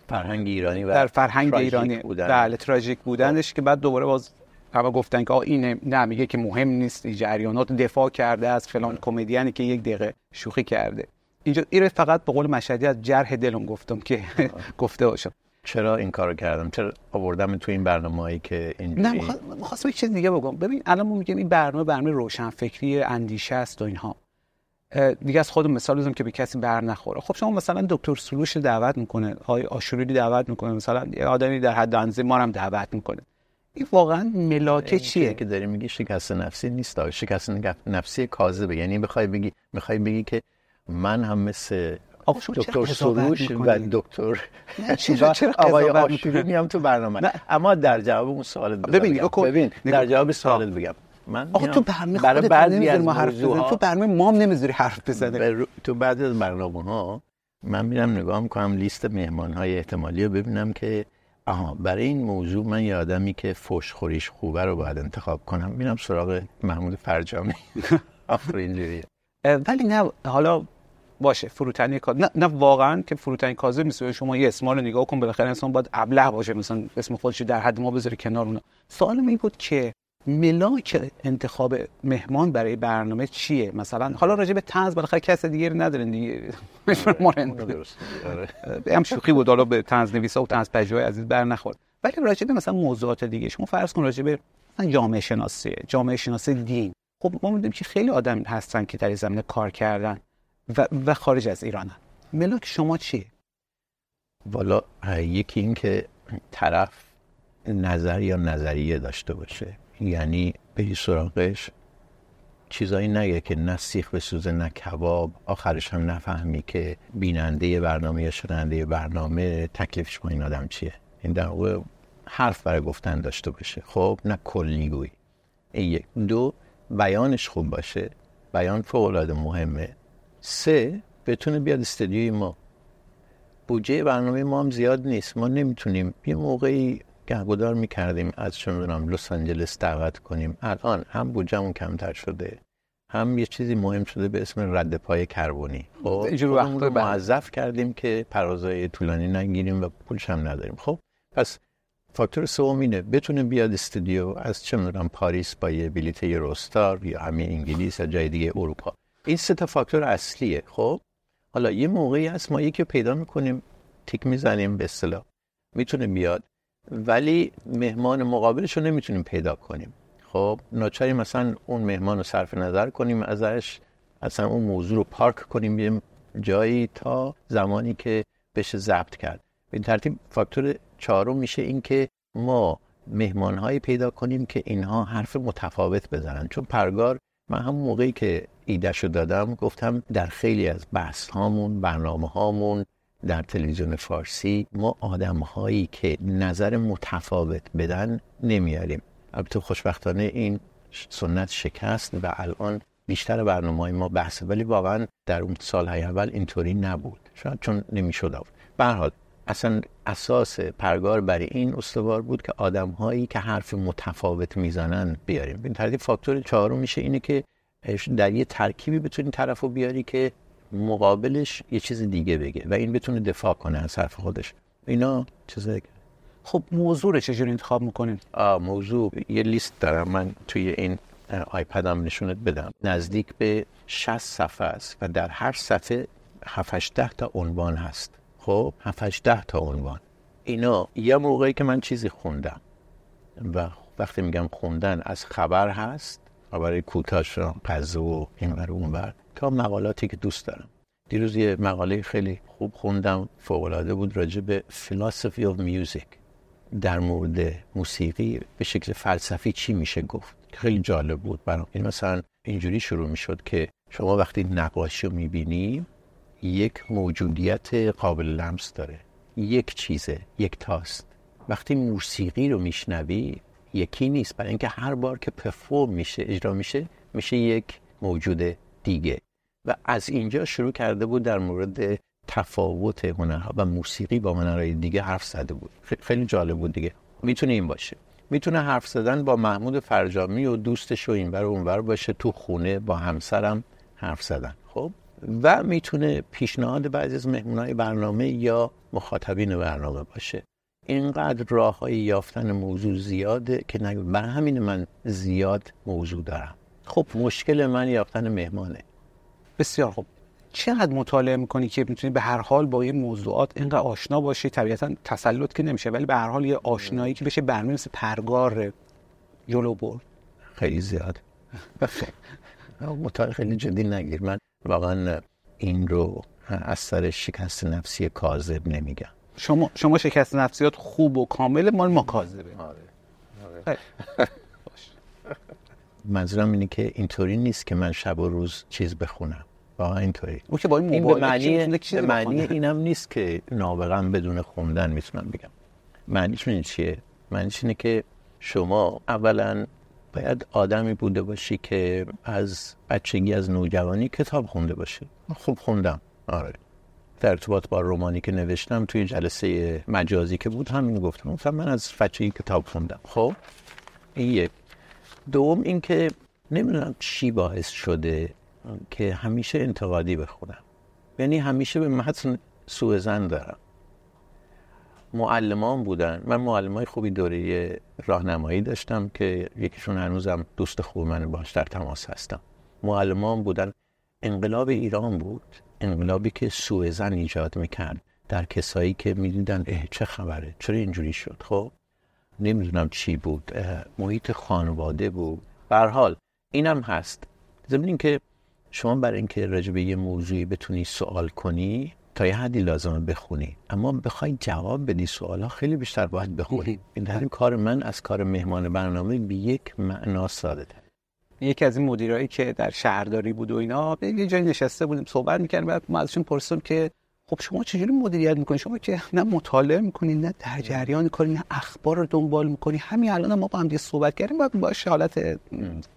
فرهنگ ایرانی و در فرهنگ ایرانی. بودن. بله تراژیک بودنش که بعد دوباره باز همه گفتن که آ این نه میگه که مهم نیست جریانات دفاع کرده از فلان کمدیانی که یک دقیقه شوخی کرده. اینجا این فقط به قول مشهدی از جرح دلم گفتم که گفته باشم. چرا این کارو کردم؟ چرا آوردم تو این برنامه‌ای که اینجوری نه می‌خواستم یک چیز دیگه بگم. ببین الان ما میگیم این برنامه برنامه روشن فکری اندیشه است و اینها. دیگه از خودم مثال بزنم که به کسی بر نخوره. خب شما مثلا دکتر سروش دعوت می‌کنه های آشوری دعوت می‌کنه مثلا یه آدمی در حد اندازه ما هم دعوت می‌کنه. این واقعا ملاکه چیه؟ که داری میگی شکست نفسی نیست شکست نفسی کاذبه. یعنی بخوای بگی می‌خوای بگی که من هم مثل شما دکتر سروش و دکتر چرا آقای آشوری میام تو برنامه. نه. اما در جواب اون سوال ببین ببین در جواب سوال بگم. من آقا تو برنامه برای بعضی از ما حرف بزنی. تو برنامه ما هم نمی‌ذاری حرف بزنه تو بعضی از برنامه ها من میرم نگاه می‌کنم لیست مهمان های احتمالی رو ببینم که آها برای این موضوع من یه آدمی که فوش خوریش خوبه رو باید انتخاب کنم میرم سراغ محمود فرجامی. آفرین ولی نه حالا باشه فروتنی کاذب نه, نه واقعا که فروتنی کاذب نیست. شما یه اسم رو نگاه کن بالاخره انسان باید ابله باشه مثلا اسم خودش در حد ما بذاره کنار اون سوال می بود که ملاک انتخاب مهمان برای برنامه چیه؟ مثلا حالا راجع به طنز بالاخره کس دیگه رو ندارن دیگه. آره. هم شوخی بود حالا به طنز نویسا و طنز پژوهای عزیز بر نخورد. ولی راجع به مثلا موضوعات دیگه شما فرض کن راجع به جامعه شناسی جامعه شناسی دین. خب ما می‌دونیم که خیلی آدم هستن که در زمینه کار کردن. و, و خارج از ایران ملاک شما چیه؟ والا یکی این که طرف نظر یا نظریه داشته باشه. یعنی بری سراغش چیزایی نگه که نه سیخ بسوزه نه کباب. آخرش هم نفهمی که بیننده برنامه یا شننده برنامه تکلیفش با این آدم چیه. این در واقع حرف برای گفتن داشته باشه. خب نه کلیگویی یک. دو بیانش خوب باشه. بیان فوق مهمه. سه بتونه بیاد استدیوی ما. بودجه برنامه ما هم زیاد نیست. ما نمی‌تونیم یه موقعی گهگدار می‌کردیم از چون دارم لس آنجلس دعوت کنیم. الان هم بودجهمون کمتر شده هم یه چیزی مهم شده به اسم رد پای کربونی خب وقتا رو. موظف کردیم که پرازای طولانی نگیریم و پولش هم نداریم. خب پس فاکتور سوم اینه بتونه بیاد استودیو از چه می‌دونم پاریس با یه بلیت یوروستار یا همین انگلیس یا جای دیگه اروپا. این سه تا فاکتور اصلیه خب؟ حالا یه موقعی هست ما یکی پیدا می‌کنیم تیک می‌زنیم به اصطلاح. می‌تونه بیاد. ولی مهمان مقابلش رو نمی‌تونیم پیدا کنیم. خب؟ ناچاری مثلا اون مهمان رو صرف نظر کنیم ازش اصلا اون موضوع رو پارک کنیم یه جایی تا زمانی که بشه ضبط کرد. به این ترتیب فاکتور چهارم میشه این که ما مهمانهایی پیدا کنیم که اینها حرف متفاوت بزنن. چون پرگار من همون موقعی که ایدهشو دادم گفتم در خیلی از بحث هامون برنامه هامون در تلویزیون فارسی ما آدم هایی که نظر متفاوت بدن نمیاریم. البته خوشبختانه این سنت شکست و الان بیشتر برنامه های ما بحثه ولی واقعا در اون سالهای اول اینطوری نبود. شاید چون نمی‌شد آورد. به هر حال اصلا اساس پرگار برای این استوار بود که آدم هایی که حرف متفاوت می‌زنن بیاریم. به این ترتیب فاکتور چهارم میشه اینه که در یه ترکیبی بتونی طرف رو بیاری که مقابلش یه چیز دیگه بگه و این بتونه دفاع کنه از حرف خودش. اینا چیزه خب موضوع رو چجوری انتخاب می‌کنین؟ آه موضوع یه لیست دارم. من توی این آیپدم نشونت بدم. نزدیک به 60 صفحه است و در هر صفحه 7 ده تا عنوان هست. خب؟ 7 ده تا عنوان. اینا یه موقعی که من چیزی خوندم و وقتی میگم خوندن از خبر هست خبر کوتاش قضا و این ور اون ور. تا مقالاتی که دوست دارم. دیروز یه مقاله خیلی خوب خوندم فوق‌العاده بود راجع به philosophy of music. در مورد موسیقی به شکل فلسفی چی میشه گفت. خیلی جالب بود برام. این مثلا اینجوری شروع می‌شد که شما وقتی نقاشی رو می‌بینی یک موجودیت قابل لمس داره. یک چیزه یک تاست. وقتی موسیقی رو میشنوی یکی نیست. برای اینکه هر بار که پرفورم میشه اجرا میشه میشه یک موجود دیگه. و از اینجا شروع کرده بود در مورد تفاوت هنرها و موسیقی با هنرهای دیگه حرف زده بود. خیلی جالب بود دیگه. می‌تونه این باشه. می‌تونه حرف زدن با محمود فرجامی و دوستش و اینور و اونور باشه تو خونه با همسرم حرف زدن. خب؟ و می‌تونه پیشنهاد بعضی از مهمونای برنامه یا مخاطبین برنامه باشه. اینقدر راه های یافتن موضوع زیاده که نگه بر همین من زیاد موضوع دارم. خب مشکل من یافتن مهمانه. بسیار خوب. چقدر مطالعه می‌کنی که می‌تونی به هر حال با یه موضوعات اینقدر آشنا باشی؟ طبیعتا تسلط که نمیشه ولی به هر حال یه آشنایی که بشه برنامه مثل پرگار جلو برد. خیلی زیاد. مطالعه خیلی جدی نگیر. من واقعا این رو از سر شکست نفسی کاذب نمیگم. شما شما شکست نفسیات خوب و کامل مال ما کاذبه آره. آره. منظورم اینه که اینطوری نیست که من شب و روز چیز بخونم. واقعا اینطوری. او که با این, این به معنی, به معنی اینم نیست که نابغه بدون خوندن می‌تونم بگم معنیش این چیه؟ معنیش اینه که شما اولا باید آدمی بوده باشی که از بچگی از نوجوانی کتاب خونده باشه. خوب خوندم. آره. در ارتباط با رومانی که نوشتم توی جلسه مجازی که بود همین گفتم. گفتم من از بچگی کتاب خوندم. خب؟ این یک. دوم اینکه نمی‌دونم چی باعث شده که همیشه انتقادی بخونم. یعنی همیشه به متن سوء زن دارم. معلمان بودن. من معلمای خوبی دوره راهنمایی داشتم که یکیشون هنوزم دوست خوب من باش در تماس هستم. معلمان بودن. انقلاب ایران بود انقلابی که سوء زن ایجاد می‌کرد در کسایی که می‌دیدن اه چه خبره؟ چرا اینجوری شد؟ خب نمی‌دونم چی بود. محیط خانواده بود. به حال اینم هست. ضمن اینکه شما برای اینکه راجع به یه موضوعی بتونی سوال کنی تا یه حدی لازمه بخونی. اما بخوای جواب بدی سوالا خیلی بیشتر باید بخونی. این در کار من از کار مهمان برنامه به یک معنا ساده تر. یکی از این مدیرایی که در شهرداری بود و اینا یه جایی نشسته بودیم صحبت می‌کردیم بعد ما ازشون پرسیدم که خب شما چجوری مدیریت می‌کنید شما که نه مطالعه می‌کنید نه در جریان کاری نه اخبار رو دنبال می‌کنید همین الان ما با هم دیگه صحبت کردیم بعد باشه حالت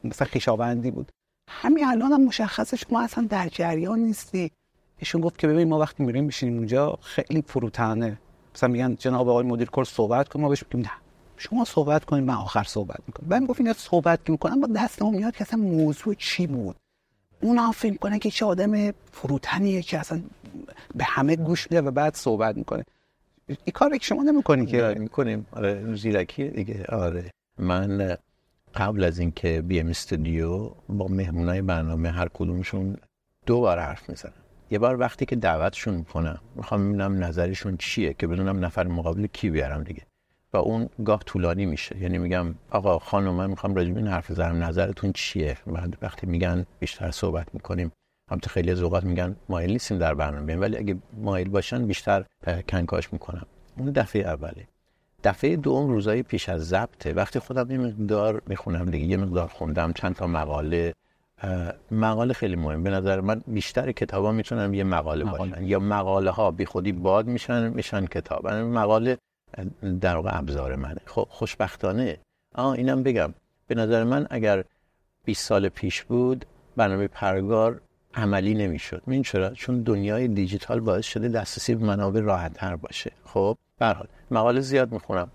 مثلا خویشاوندی بود. همین الان هم مشخصه شما اصلا در جریان نیستی. ایشون گفت که ببین ما وقتی میریم میشینیم اونجا خیلی فروتنه. مثلا میگن جناب آقای مدیر کل صحبت کن ما بهش میگیم نه. شما صحبت کنید من آخر صحبت می‌کنم. من گفت اینا صحبت که می‌کنم با دستم میاد که اصلا موضوع چی بود؟ اونا فکر کنه که چه آدم فروتنیه که اصلا به همه گوش میده و بعد صحبت می‌کنه. این کار که شما نمی‌کنی که؟ می‌کنیم. آره زیرکی دیگه. آره. من قبل از اینکه بیم استودیو با مهمونای برنامه هر کدومشون دو بار حرف می‌زنم. یه بار وقتی که دعوتشون می‌کنم می‌خوام ببینم نظرشون چیه که بدونم نفر مقابل کی بیارم دیگه. و اون گاه طولانی میشه. یعنی میگم آقا خانم من می‌خوام راجع به این حرف بزنم. نظرتون چیه؟ بعد وقتی میگن بیشتر صحبت می‌کنیم تو خیلی از اوقات میگن مایل نیستیم در برنامه ولی اگه مایل باشن بیشتر کنکاش می‌کنم. اون دفعه اوله. دفعه دوم روزای پیش از ضبطه وقتی خودم یه مقدار می‌خونم دیگه یه مقدار خوندم چند تا مقاله. مقاله خیلی مهم. به نظر من بیشتر کتابا می‌تونن یه مقاله, مقاله. باشن. یا مقاله ها بی خودی باد میشن میشن کتاب. یعنی مقاله در واقع ابزار منه. خب خوشبختانه. آه اینم بگم. به نظر من اگر 20 سال پیش بود برنامه پرگار عملی نمی‌شد. این چرا؟ چون دنیای دیجیتال باعث شده دسترسی به منابع راحت تر باشه. خب به حال. مقاله زیاد می‌خونم.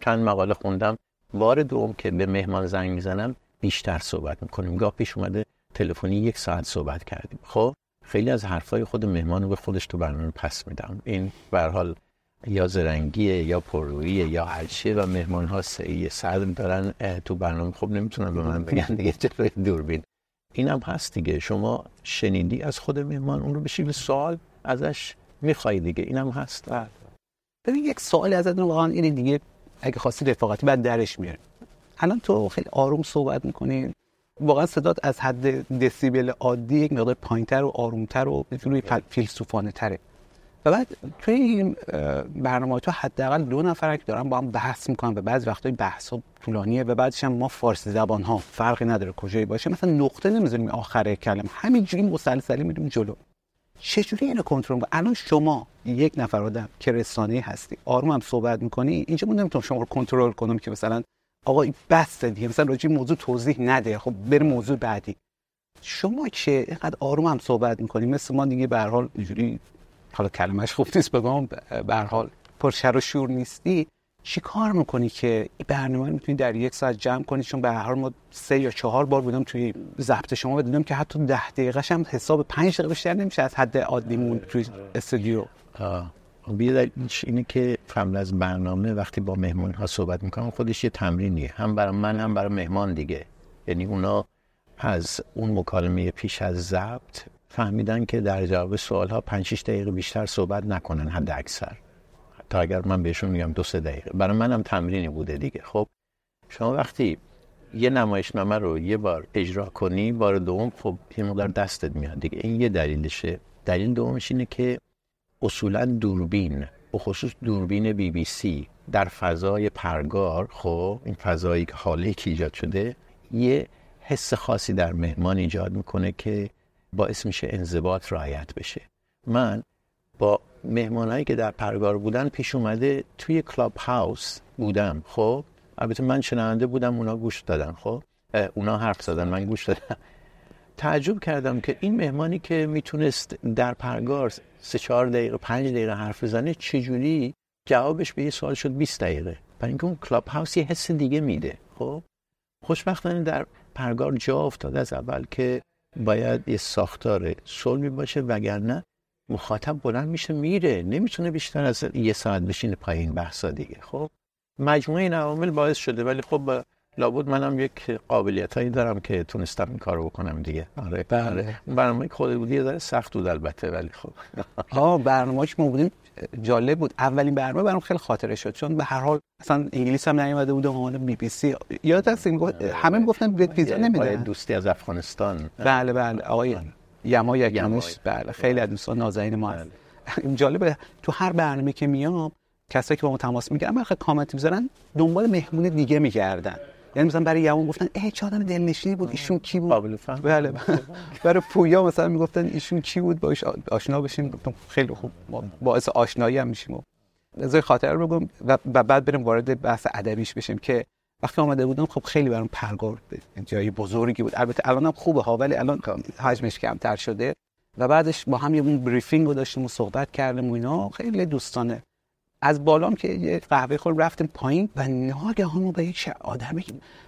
چند مقاله خوندم. بار دوم که به مهمان زنگ می‌زنم بیشتر صحبت می‌کنیم. گاه پیش اومده تلفنی یک ساعت صحبت کردیم. خب خیلی از حرفای خود مهمان رو به خودش تو برنامه پس میدم. این به حال یا زرنگیه یا پرویه یا هرچیه و مهمان ها صدر دارن تو برنامه. خب نمی‌تونن به من بگن دیگه چطور دوربین؟ اینم هست دیگه. شما شنیدی از خود مهمان اون رو به سوال ازش می‌خوای دیگه. اینم هست. بله. ببین یک سوال ازت واقعا اینه دیگه اگه خواستی رفاقتی بعد درش میاره الان تو خیلی آروم صحبت می‌کنی. واقعا صدات از حد دسیبل عادی یک مقدار پایینتر و آرومتر و روی فیلسوفانه تره و بعد توی این برنامه تو حداقل دو نفر که دارن با هم بحث می‌کنن و بعضی وقتا بحث ها طولانیه و بعدش هم ما فارسی زبان ها فرقی نداره کجایی باشه. مثلا نقطه نمی‌ذاریم آخر کلمه. همینجوری مسلسلی میریم جلو. چجوری اینو کنترل کنی الان شما یک نفر آدم که رسانه هستی آروم هم صحبت می‌کنی اینجا من نمی‌تونم شما رو کنترل کنم که مثلا آقا بس دیگه مثلا راجع موضوع توضیح نده. خب بریم موضوع بعدی. شما که اینقدر آروم هم صحبت می‌کنی مثل ما دیگه به هر حال اینجوری حالا کلمش خوب نیست بگم به هر حال پرشر و شور نیستی. چی کار می‌کنی که این برنامه رو می‌تونی در یک ساعت جمع کنی؟ چون به هر حال ما سه یا چهار بار بودم توی ضبط شما و دیدم که حتی ده دقیقه هم حساب پنج دقیقه بیشتر نمیشه از حد عادیمون توی استودیو. بیاد اینه که قبل از برنامه وقتی با مهمون ها صحبت می‌کنم خودش یه تمرینیه هم برای من هم برای مهمان دیگه. یعنی اونا از اون مکالمه پیش از ضبط فهمیدن که در جواب سوال ها 5 6 دقیقه بیشتر صحبت نکنن حد اکثر تا اگر من بهشون میگم دو سه دقیقه. برای منم تمرینی بوده دیگه. خب شما وقتی یه نمایشنامه رو یه بار اجرا کنی بار دوم خب یه مقدار دستت میاد دیگه. این یه دلیلشه. دلیل دومش اینه که اصولا دوربین به خصوص دوربین بی بی سی در فضای پرگار خب این فضایی که حاله که ایجاد شده یه حس خاصی در مهمان ایجاد می‌کنه که باعث میشه انضباط رعایت بشه. من با مهمانایی که در پرگار بودن پیش اومده توی کلاب هاوس بودم. خب؟ البته من شنونده بودم اونا گوش دادن. خب؟ اونا حرف زدن من گوش دادم. تعجب کردم که این مهمانی که می‌تونست در پرگار سه چهار دقیقه پنج دقیقه حرف بزنه چجوری؟ جوابش به یه سوال شد 20 دقیقه. برای اینکه اون کلاب هاوس یه حس دیگه میده. خب؟ خوشبختانه در پرگار جا افتاد از اول که باید یه ساختار صلبی باشه وگرنه مخاطب بلند میشه میره. نمی‌تونه بیشتر از یه ساعت بشینه پایین بحثا دیگه. خب مجموعه این عوامل باعث شده ولی خب لابد منم یک قابلیت هایی دارم که تونستم این کارو بکنم دیگه. آره. بله. برنامه خود بودی یه سخت بود البته ولی خب. ها برنامه ما بودیم جالب بود. اولین برنامه برام خیلی خاطره شد چون به هر حال مثلا انگلیس هم نیومده بود عنوان بی بی سی. یاد هست همه می‌گفتن بیت ویزا نمیدن دوستی از افغانستان. بله بله. آقای یما یکمش بله خیلی از دوستان نازنین ما بله. جالبه تو هر برنامه که میام کسایی که با ما تماس می‌گیرن من کامنت می‌ذارن دنبال مهمون دیگه میگردن. یعنی مثلا برای یوان گفتن اه چه آدم دلنشینی بود ایشون کی بود؟ قابل فهم. بله برای پویا مثلا می‌گفتن ایشون کی بود؟ باش آشنا بشیم. گفتم خیلی خوب باعث آشنایی هم میشیم. از خاطر رو بگم و بعد بریم وارد بحث ادبیش بشیم که وقتی آمده بودم خب خیلی برام پرگار جای بزرگی بود. البته الانم خوبه ها ولی الان حجمش کمتر شده. و بعدش با هم یه اون بریفینگ رو داشتیم و صحبت کردیم و اینا. خیلی دوستانه. از بالام که یه قهوه خور رفتیم پایین و ناگهان ما به یک آدمی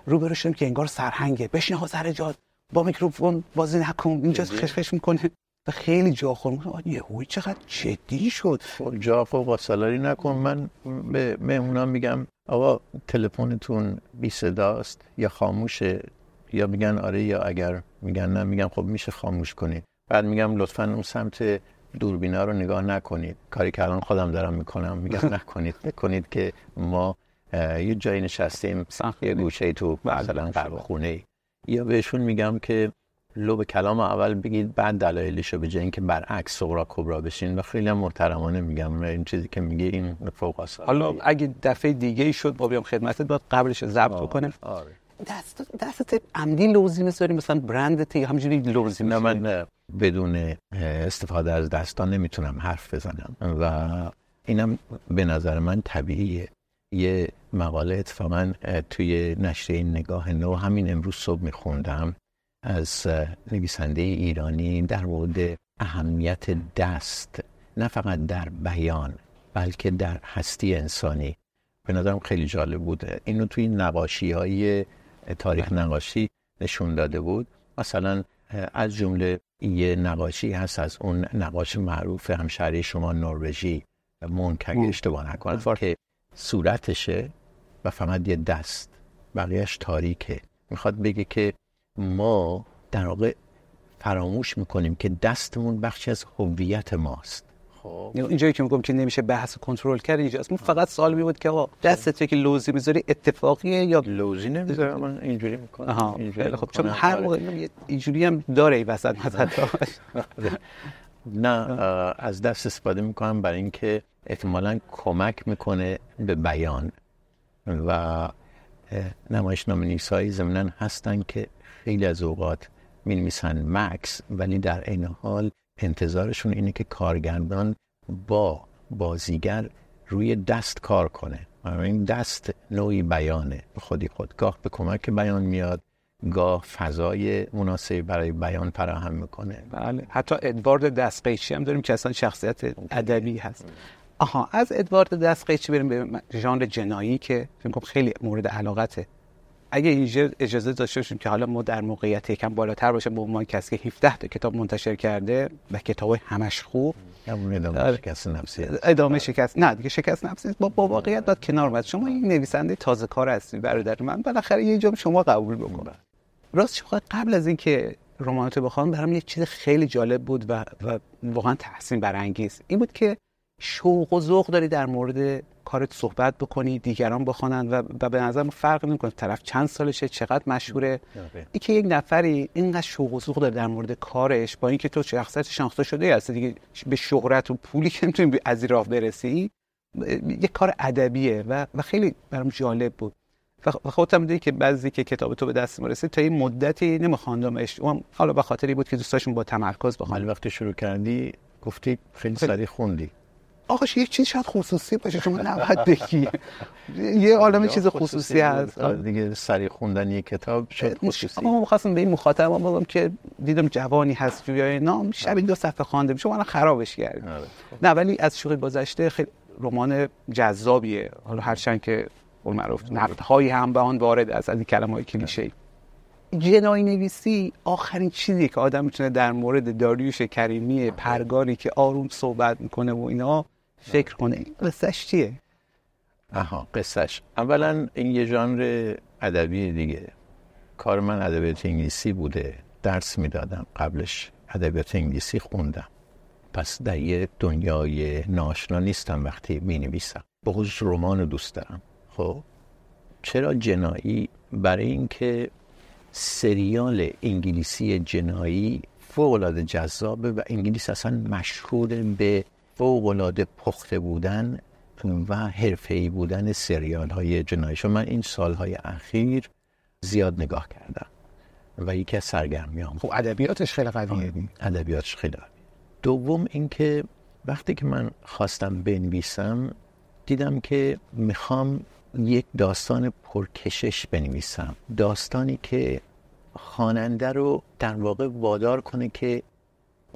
روبرو شدیم که انگار سرهنگه. بشین ها سر جاد با میکروفون بازی نکن اینجا خشخش می‌کنه. و خیلی جا خورد. یه هوی چقدر جدی شد. خب جا فوق سالاری نکن. من به مهمونان میگم آقا تلفنتون بی صداست یا خاموشه؟ یا میگن آره یا اگر؟ میگن نه. میگم خب میشه خاموش کنید بعد میگم لطفا اون سمت دوربینا رو نگاه نکنید. کاری که الان خودم دارم می‌کنم. میگم نکنید. بکنید که ما یه جایی نشستیم یه گوشه تو مثلا قهوه خونه یا بهشون میگم که لو کلام اول بگید بعد دلایلش رو به جای اینکه برعکس صغرا کبرا بشین. و خیلی هم محترمانه میگم. این چیزی که میگه این فوق حالا اگه دفعه دیگه ای شد با بیام خدمتت باید قبلش ضبط بکنه آره. دست دستت عمدی لوزی می‌ذاری مثلا برندت یا همینجوری لوزی نه من بدون استفاده از دستان نمی‌تونم حرف بزنم. و اینم به نظر من طبیعیه. یه مقاله اتفاقا توی نشریه نگاه نو همین امروز صبح میخوندم. از نویسنده ایرانی در مورد اهمیت دست. نه فقط در بیان بلکه در هستی انسانی. به نظرم خیلی جالب بود اینو توی نقاشی های تاریخ نقاشی نشون داده بود. مثلا از جمله یه نقاشی هست از اون نقاش معروف همشهری شما نروژی. مونک اگه اشتباه نکنم. که صورتشه و فقط یه دست. بقیهش تاریکه. می‌خواد بگه که ما در واقع فراموش می‌کنیم که دستمون بخشی از هویت ماست. خب. اینجایی که میگم که نمیشه بحث کنترل کرد اینجاست. من فقط سوال می بود که آقا دستت که لوزی می‌ذاری اتفاقیه یا لوزی نمی‌ذارم من اینجوری می‌کنم. خیلی خب چون هر موقع اینجوری هم داره ای وسط مثلا نه از دست استفاده می‌کنم برای اینکه احتمالا کمک می‌کنه به بیان. و نمایشنامه نویسایی ضمنا هستن که خیلی از اوقات می نویسن مکس ولی در این حال انتظارشون اینه که کارگردان با بازیگر روی دست کار کنه. این دست نوعی بیانه. به خودی خود. گاه به کمک بیان میاد گاه فضای مناسبی برای بیان فراهم می‌کنه. بله. حتی ادوارد دستقیچی هم داریم که اصلا شخصیت ادبی هست. آها از ادوارد دستقیچی بریم به ژانر جنایی که فکر خیلی مورد علاقته. اگه اجازه داشته باشیم که حالا ما در موقعیت یکم بالاتر باشه به عنوان کسی که 17 تا کتاب منتشر کرده و کتاب همش خوب. ادامه شکست نفسی ادامه شکست نه دیگه شکست نفسی با, با واقعیت باید کنار اومد. شما این نویسنده تازه کار هستی برادر من. بالاخره یه جا شما قبول بکنم راست شما قبل از اینکه رمانتو بخوام برام یه چیز خیلی جالب بود و, و واقعا تحسین برانگیز. این بود که شوق و ذوق داری در مورد کارت صحبت بکنی دیگران بخوانند و, و به نظر فرق نمی‌کنه. طرف چند سالشه چقدر مشهوره. این که یک نفری اینقدر شوق و ذوق داره در مورد کارش با اینکه تو شخصیت شناخته شده هستی دیگه به شهرت و پولی که می‌تونی از این راه برسی یک کار ادبیه و, و خیلی برام جالب بود. و خودت می‌دونی که بعضی که کتاب تو به دست می‌رسید تا این مدتی نمیخواندمش اون حالا به خاطری بود که دوستاشون با تمرکز بخوان. وقتی شروع کردی گفتی خیلی. سریع خوندی. آقاش یه چیز شاید خصوصی باشه شما نباید بگی. یه عالم چیز خصوصی هست. دیگه سریع خوندن یه کتاب شاید خصوصی. اما می‌خواستم به این مخاطب بگم که دیدم جوانی هست جویای نام شب دو صفحه خواندم شما الان خرابش کردید. نه ولی از شوق گذشته خیلی رمان جذابیه. حالا هرچند که اون معروف نقدهایی هم به آن وارد از از این کلمه‌های کلیشه‌ای. جنایی نویسی آخرین چیزی که آدم می‌تونه در مورد داریوش کریمی پرگاری که آروم صحبت می‌کنه و اینا فکر کنه. این قصهش چیه؟ آها قصهش اولا این یه ژانر ادبی دیگه. کار من ادبیات انگلیسی بوده. درس می‌دادم. قبلش ادبیات انگلیسی خوندم. پس در یه دنیای ناشنا نیستم وقتی می نویسم بخصوص رمان دوست دارم. خب؟ چرا جنایی؟ برای اینکه سریال انگلیسی جنایی فوق العاده جذابه و انگلیس اصلا مشهور به فوق العاده پخته بودن و حرفه‌ای بودن سریال های جنایی شما من این سالهای اخیر زیاد نگاه کردم و یکی از سرگرمیام خب ادبیاتش خیلی قویه. ادبیاتش خیلی قویه. دوم اینکه وقتی که من خواستم بنویسم دیدم که می‌خوام یک داستان پرکشش بنویسم. داستانی که خواننده رو در واقع وادار کنه که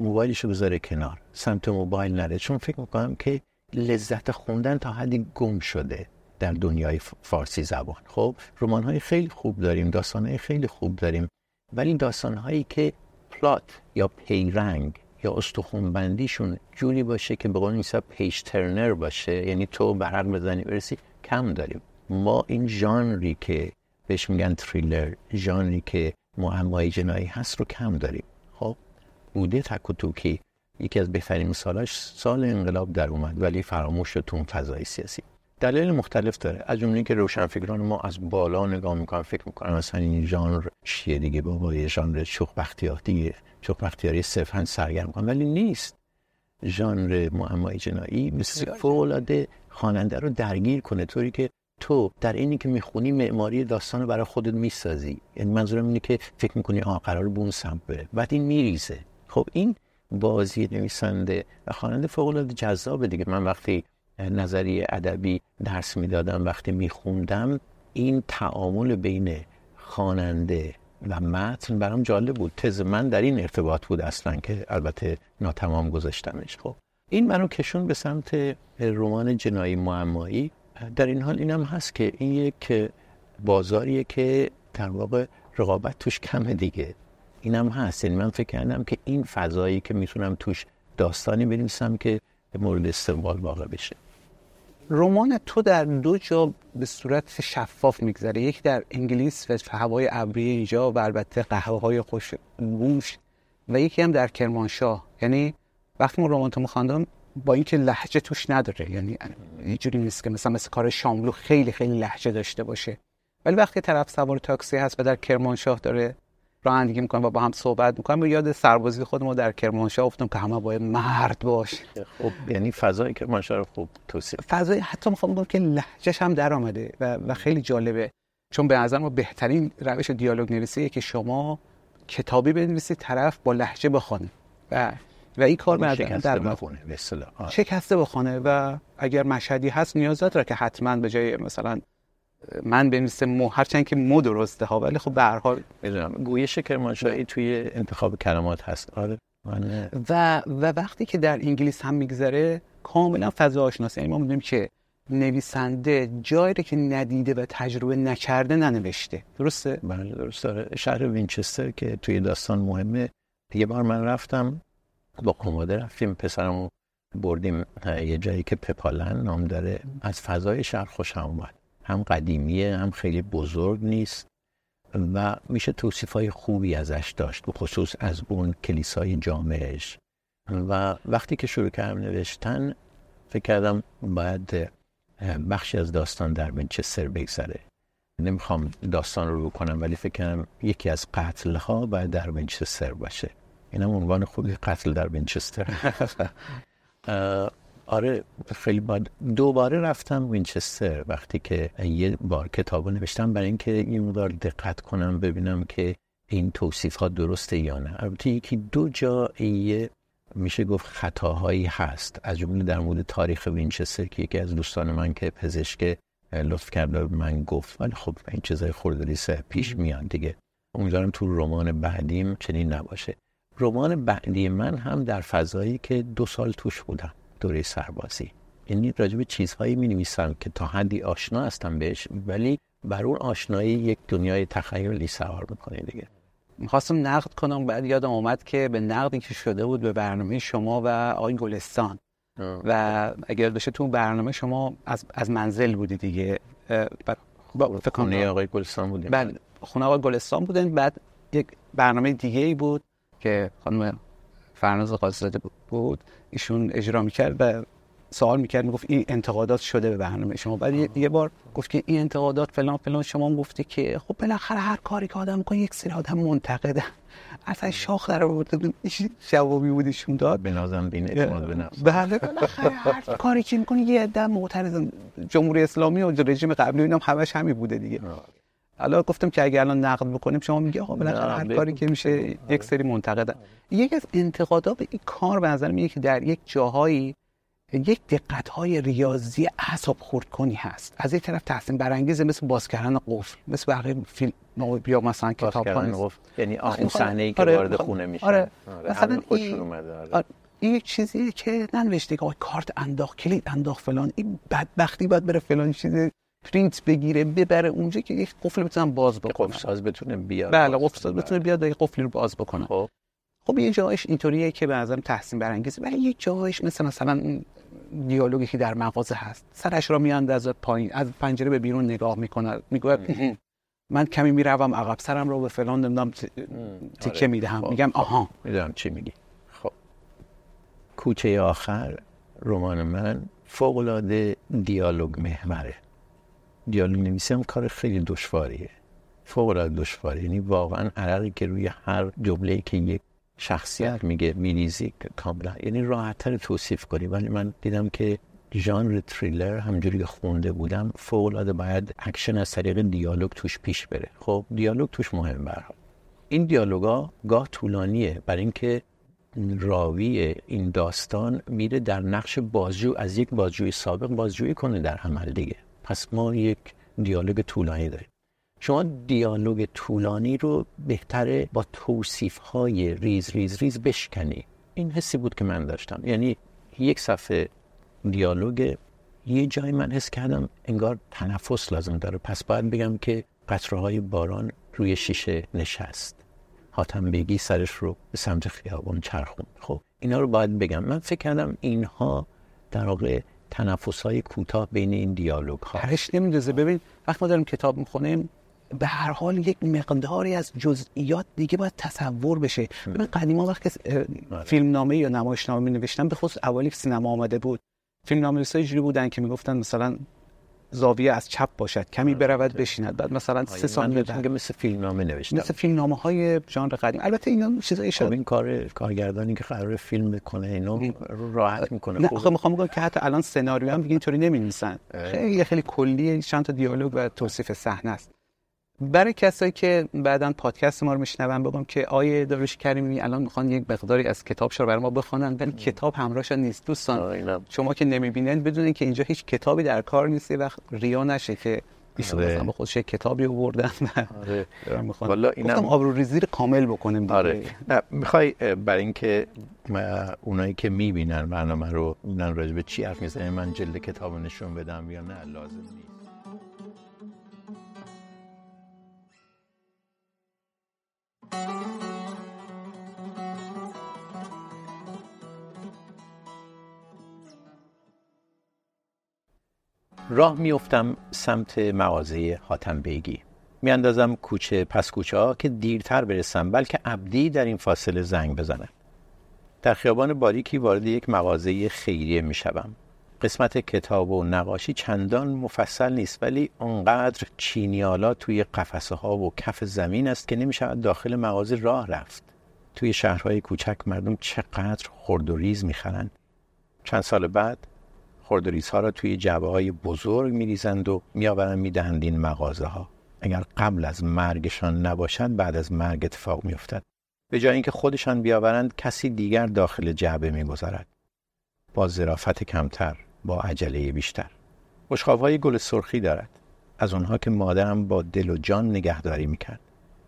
موبایلش رو بذاره کنار. سمت موبایل نره. چون فکر می‌کنم که لذت خوندن تا حدی گم شده در دنیای فارسی زبان. خب رمان های خیلی خوب داریم داستان های خیلی خوب داریم. ولی داستان هایی که پلات یا پیرنگ یا استخون بندیشون جوری باشه که به قول میسا پیش ترنر باشه یعنی تو برق بزنی برسی کم داریم. ما این ژانری که بهش میگن تریلر ژانری که معمای جنایی هست رو کم داریم. بوده تکوتوکی یکی از بهترین مثالاش سال انقلاب در اومد ولی فراموش شد تو اون فضای سیاسی. دلیل مختلف داره. از جمله که روشنفکران ما از بالا نگاه می‌کنن فکر می‌کنن مثلا این ژانر چیه دیگه بابا یه ژانر چوخ بختیاری چوخ بختیاری صرفا سرگرم کنن ولی نیست. ژانر معمای جنایی مثل فوق خواننده رو درگیر کنه. طوری که تو در اینی که می‌خونی معماری داستان رو برای خودت می‌سازی. یعنی منظورم اینه که فکر می‌کنی آه قرار به اون سمت بره بعد این میریزه. خب این بازی نویسنده و خواننده فوق العاده جذابه دیگه. من وقتی نظریه ادبی درس می‌دادم وقتی میخوندم این تعامل بین خواننده و متن برام جالب بود. تز من در این ارتباط بود اصلا که البته ناتمام گذاشتمش. خب این منو کشون به سمت رمان جنایی معمایی. در این حال اینم هست که این یک بازاریه که در واقع رقابت توش کمه دیگه. اینم هست. یعنی من فکر کردم که این فضایی که می‌تونم توش داستانی بنویسم که مورد استقبال واقع بشه. رمان تو در دو جا به صورت شفاف میگذره. یکی در انگلیس و هوای ابری اینجا و البته قهوه های خوش بوش و یکی هم در کرمانشاه. یعنی وقتی ما رمان تو خواندم با اینکه لحجه توش نداره. یعنی اینجوری نیست که مثلا مثل کار شاملو خیلی خیلی لحجه داشته باشه. ولی وقتی طرف سوار تاکسی هست و در کرمانشاه داره رانندگی می‌کنم و با هم صحبت می‌کنم به یاد سربازی خودمون در کرمانشاه افتم که همه باید مرد باشه. خب یعنی فضای کرمانشاه رو خوب توصیف فضای حتی می‌خوام بگم که لهجهش هم در آمده و, و خیلی جالبه. چون به نظر ما بهترین روش دیالوگ نویسیه که شما کتابی بنویسید طرف با لهجه بخونه. و و این کار بعد در بخونه به شکسته بخونه و اگر مشهدی هست نیاز داره که حتما به جای مثلا من بنویسه مو هرچند که مو درسته ها ولی خب به هر حال می‌دونم. گویش کرمانشاهی توی انتخاب کلمات هست. آره. من... و و وقتی که در انگلیس هم میگذره کاملا فضا آشناسی یعنی ما می‌دونیم که نویسنده جایی که ندیده و تجربه نکرده ننوشته. درسته؟ بله درسته آره. شهر وینچستر که توی داستان مهمه. یه بار من رفتم با کموده رفتیم پسرمو بردیم یه جایی که پپالن نام داره. از فضای شهر خوشم اومد. هم قدیمیه هم خیلی بزرگ نیست و میشه توصیف های خوبی ازش داشت به خصوص از اون کلیسای جامعش و وقتی که شروع کردم نوشتن فکر کردم باید بخشی از داستان در منچستر بگذره. نمی‌خوام داستان رو بکنم ولی فکر کردم یکی از قتل ها باید در منچستر باشه. اینم عنوان خوبی قتل در منچستر آره خیلی باد دوباره رفتم وینچستر وقتی که یه بار کتابو نوشتم برای اینکه این مقدار دقت کنم ببینم که این توصیف ها درسته یا نه. البته یکی دو جا یه میشه گفت خطاهایی هست. از جمله در مورد تاریخ وینچستر که یکی از دوستان من که پزشک لطف کرده من گفت ولی خب این چیزای خورده پیش میان دیگه. امیدوارم تو رمان بعدیم چنین نباشه. رمان بعدی من هم در فضایی که دو سال توش بودم. دوره سربازی. یعنی راجع به چیزهایی می نویسم که تا حدی آشنا هستم بهش ولی بر اون آشنایی یک دنیای تخیلی سوار می‌کنه دیگه. می‌خواستم نقد کنم بعد یادم اومد که به نقدی که شده بود به برنامه شما و آقای گلستان. و اگر بشه تو برنامه شما از, از منزل بودی دیگه. با خونه آقای گلستان بودیم. بعد خونه آقای گلستان بودن بعد یک برنامه دیگه ای بود که خانم فرناز قاصده بود ایشون اجرا می‌کرد و سوال می‌کرد می‌گفت این انتقادات شده به برنامه شما. بعد یه بار گفت که این انتقادات فلان فلان. شما گفتی که خب بالاخره هر کاری که آدم کنه یک سری آدم منتقده. اصلا شاخ در آورده جوابی بود ایشون داد. بنازم بین اعتماد به نفس. بله. بالاخره هر کاری که می‌کنه یه عده معترض جمهوری اسلامی و رژیم قبلی اینم همش همین بوده دیگه. حالا گفتم که اگه الان نقد بکنیم شما میگی آقا بالاخره هر کاری که میشه یک سری منتقدن یکی از انتقادات این کار به نظر میاد که در یک جاهایی یک دقت های ریاضی اعصاب خورد کنی هست از یک طرف تحسین برانگیزه مثل باز کردن قفل مثل بقیه فیلم یا مثلا کتاب ها یعنی اون صحنه ای که آره وارد خونه میشه آره, آره. مثلا این آره. آره. این یک چیزی که ننوشته که کارت انداخت کلید انداخت فلان این بدبختی باید بره فلان چیزی پرینت بگیره ببره اونجا که یک قفل بتونن باز بکنن. قفل ساز بتونه بیاد. بله قفل ساز. بتونه بیاد یک قفلی رو باز بکنه خب. خب یه جایش اینطوریه که به نظرم تحسین برانگیزه. ولی یه جایش مثل مثلا اون دیالوگی که در مغازه هست. سرش را میاندازه پایین از پنجره به بیرون نگاه می‌کنه میگه من کمی می‌روم عقب سرم رو به فلان نمی‌دونم آره. می‌دهم. خب، میگم خب. آها. می‌دونم چی میگی. خب. کوچه آخر رمان من فوق‌العاده دیالوگ محوره. دیالوگ نویسی هم کار خیلی دشواریه. فوق‌العاده دشواره. یعنی واقعا عرقی که روی هر جمله‌ای که یک شخصیت میگه میریزی که کاملا. یعنی راحت‌تر توصیف کنی. ولی من دیدم که ژانر تریلر همین‌جوری خونده بودم فوق‌العاده باید اکشن از طریق دیالوگ توش پیش بره. خب دیالوگ توش مهم برها این دیالوگا گاه طولانیه. برای اینکه راوی این داستان میره در نقش بازجو از یک بازجوی سابق بازجویی کنه در عمل دیگه. پس ما یک دیالوگ طولانی داریم. شما دیالوگ طولانی رو بهتره با توصیف های ریز ریز ریز بشکنی. این حسی بود که من داشتم. یعنی یک صفحه دیالوگ یه جای من حس کردم انگار تنفس لازم داره. پس باید بگم که قطره های باران روی شیشه نشست. حاتم بیگی سرش رو به سمت خیابان چرخون خب اینا رو باید بگم. من فکر کردم اینها در واقع تنفس های کوتاه بین این دیالوگ ها پرش نمیندازه ببین وقتی ما داریم کتاب می‌خونیم به هر حال یک مقداری از جزئیات دیگه باید تصور بشه. ببین قدیما وقتی که فیلم نامه یا نمایش نامه می نوشتن به خصوص اولی که سینما آمده بود. فیلم نامه جوری بودن که می‌گفتن مثلا زاویه از چپ باشد کمی برود بشیند. بعد مثلا سه ثانیه بعد. مثل فیلم نامه نوشتم. مثل فیلم نامه های ژانر قدیم. البته اینا چیزای خب شد این کار کارگردانی که قرار فیلم بکنه اینو راحت می‌کنه. نه خوب. آخه می‌خوام بگم که حتی الان سناریو هم دیگه اینطوری نمی‌نویسن. خیلی خیلی کلی چند تا دیالوگ و توصیف صحنه است. برای کسایی که بعدا پادکست ما رو میشنون بگم که آیه داروش کریمی الان می‌خوان یک مقداری از کتابش رو برای ما بخونن ولی کتاب همراهش نیست دوستان. شما که نمی‌بینن بدونین که اینجا هیچ کتابی در کار نیست وقت ریا نشه که ایشون آره. به خودش کتابی آوردن و آره. والا اینم- گفتم آبروریزی رو کامل بکنیم دیگه. آره نه می‌خوای برای اینکه اونایی که می‌بینن برنامه رو می‌بینن راجع به چی حرف می‌زنه من جلد کتاب رو نشون بدم یا نه لازم نیست راه میفتم سمت مغازه حاتم بیگی میاندازم کوچه پس کوچه ها که دیرتر برسم بلکه عبدی در این فاصله زنگ بزنه در خیابان باریکی وارد یک مغازه خیریه می‌شوم. قسمت کتاب و نقاشی چندان مفصل نیست ولی اونقدر چینیالا توی قفسه ها و کف زمین است که نمی‌شود داخل مغازه راه رفت. توی شهرهای کوچک مردم چقدر خرد و چند سال بعد خردریزها را توی جعبه های بزرگ میریزند و میآورند می‌دهند این مغازه ها اگر قبل از مرگشان نباشد بعد از مرگ اتفاق میافتد. به جای اینکه خودشان بیاورند کسی دیگر داخل جعبه می‌گذارد. با ظرافت کمتر. با عجله بیشتر. بشقاب های گل سرخی دارد. از آنها که مادرم با دل و جان نگهداری می‌کرد.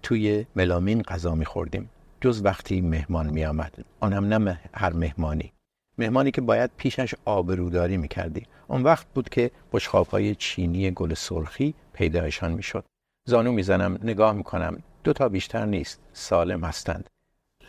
توی ملامین غذا میخوردیم. جز وقتی مهمان میآمد. آن نه هر مهمانی. مهمانی که باید پیشش آبروداری می‌کردی. اون وقت بود که بشخابهای چینی گل سرخی پیدایشان می‌شد. زانو می‌زنم نگاه می‌کنم. دو تا بیشتر نیست. سالم هستند.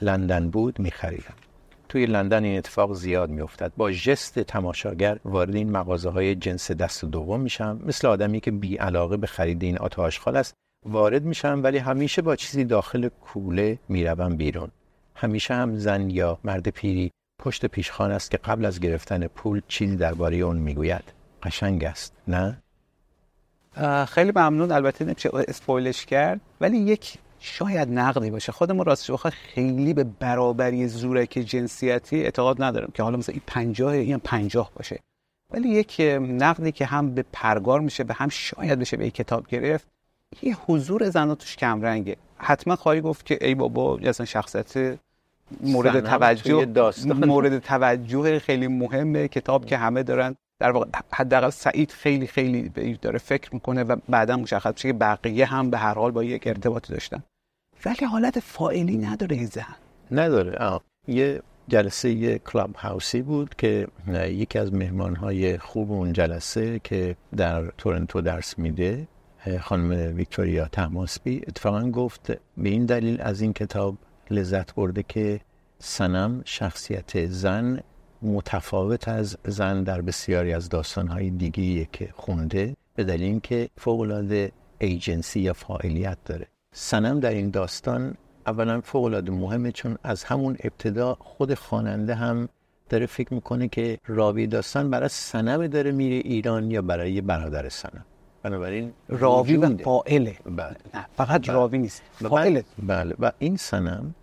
لندن بود میخریدم. توی لندن این اتفاق زیاد میافتد. با ژست تماشاگر وارد این مغازه های جنس دست دوم میشم. مثل آدمی که بی علاقه به خرید این آتو آشغال است وارد میشم ولی همیشه با چیزی داخل کوله می‌روم بیرون. همیشه هم زن یا مرد پیری پشت پیشخان است که قبل از گرفتن پول چیزی درباره اون می‌گوید. قشنگ است نه؟ خیلی ممنون. البته نمیشه اسپویلش کرد. ولی یک شاید نقدی باشه. خودمون راستش بخوای خیلی به برابری زورک جنسیتی اعتقاد ندارم که حالا مثلا این پنجاه این پنجاه باشه. ولی یک نقدی که هم به پرگار میشه به هم شاید بشه به یک کتاب گرفت یه حضور زنها توش کمرنگه. حتما خواهی گفت که ای بابا یه اصلا شخصیت مورد توجه. مورد توجه خیلی مهمه. کتاب که همه دارن. در واقع حداقل سعید خیلی خیلی داره فکر می‌کنه و بعدا مشخص میشه که بقیه هم به هر حال با یک ارتباطی داشتن. ولی حالت فائلی نداره این زن نداره. آه. یه جلسه کلاب هاوسی بود که یکی از مهمان های خوب اون جلسه که در تورنتو درس میده خانم ویکتوریا تماسبی اتفاقا گفت به این دلیل از این کتاب لذت برده که سنم شخصیت زن متفاوت از زن در بسیاری از داستانهای دیگه که خونده به دلیل اینکه فوق ایجنسی یا فاعلیت داره. سنم در این داستان اولا فوق العاده مهمه چون از همون ابتدا خود خواننده هم داره فکر می‌کنه که راوی داستان برای سنم داره میره ایران یا برای برادر سنم بنابراین راوی و فاعله. بله. نه فقط بله. راوی نیست فاعله. بله. و این سنم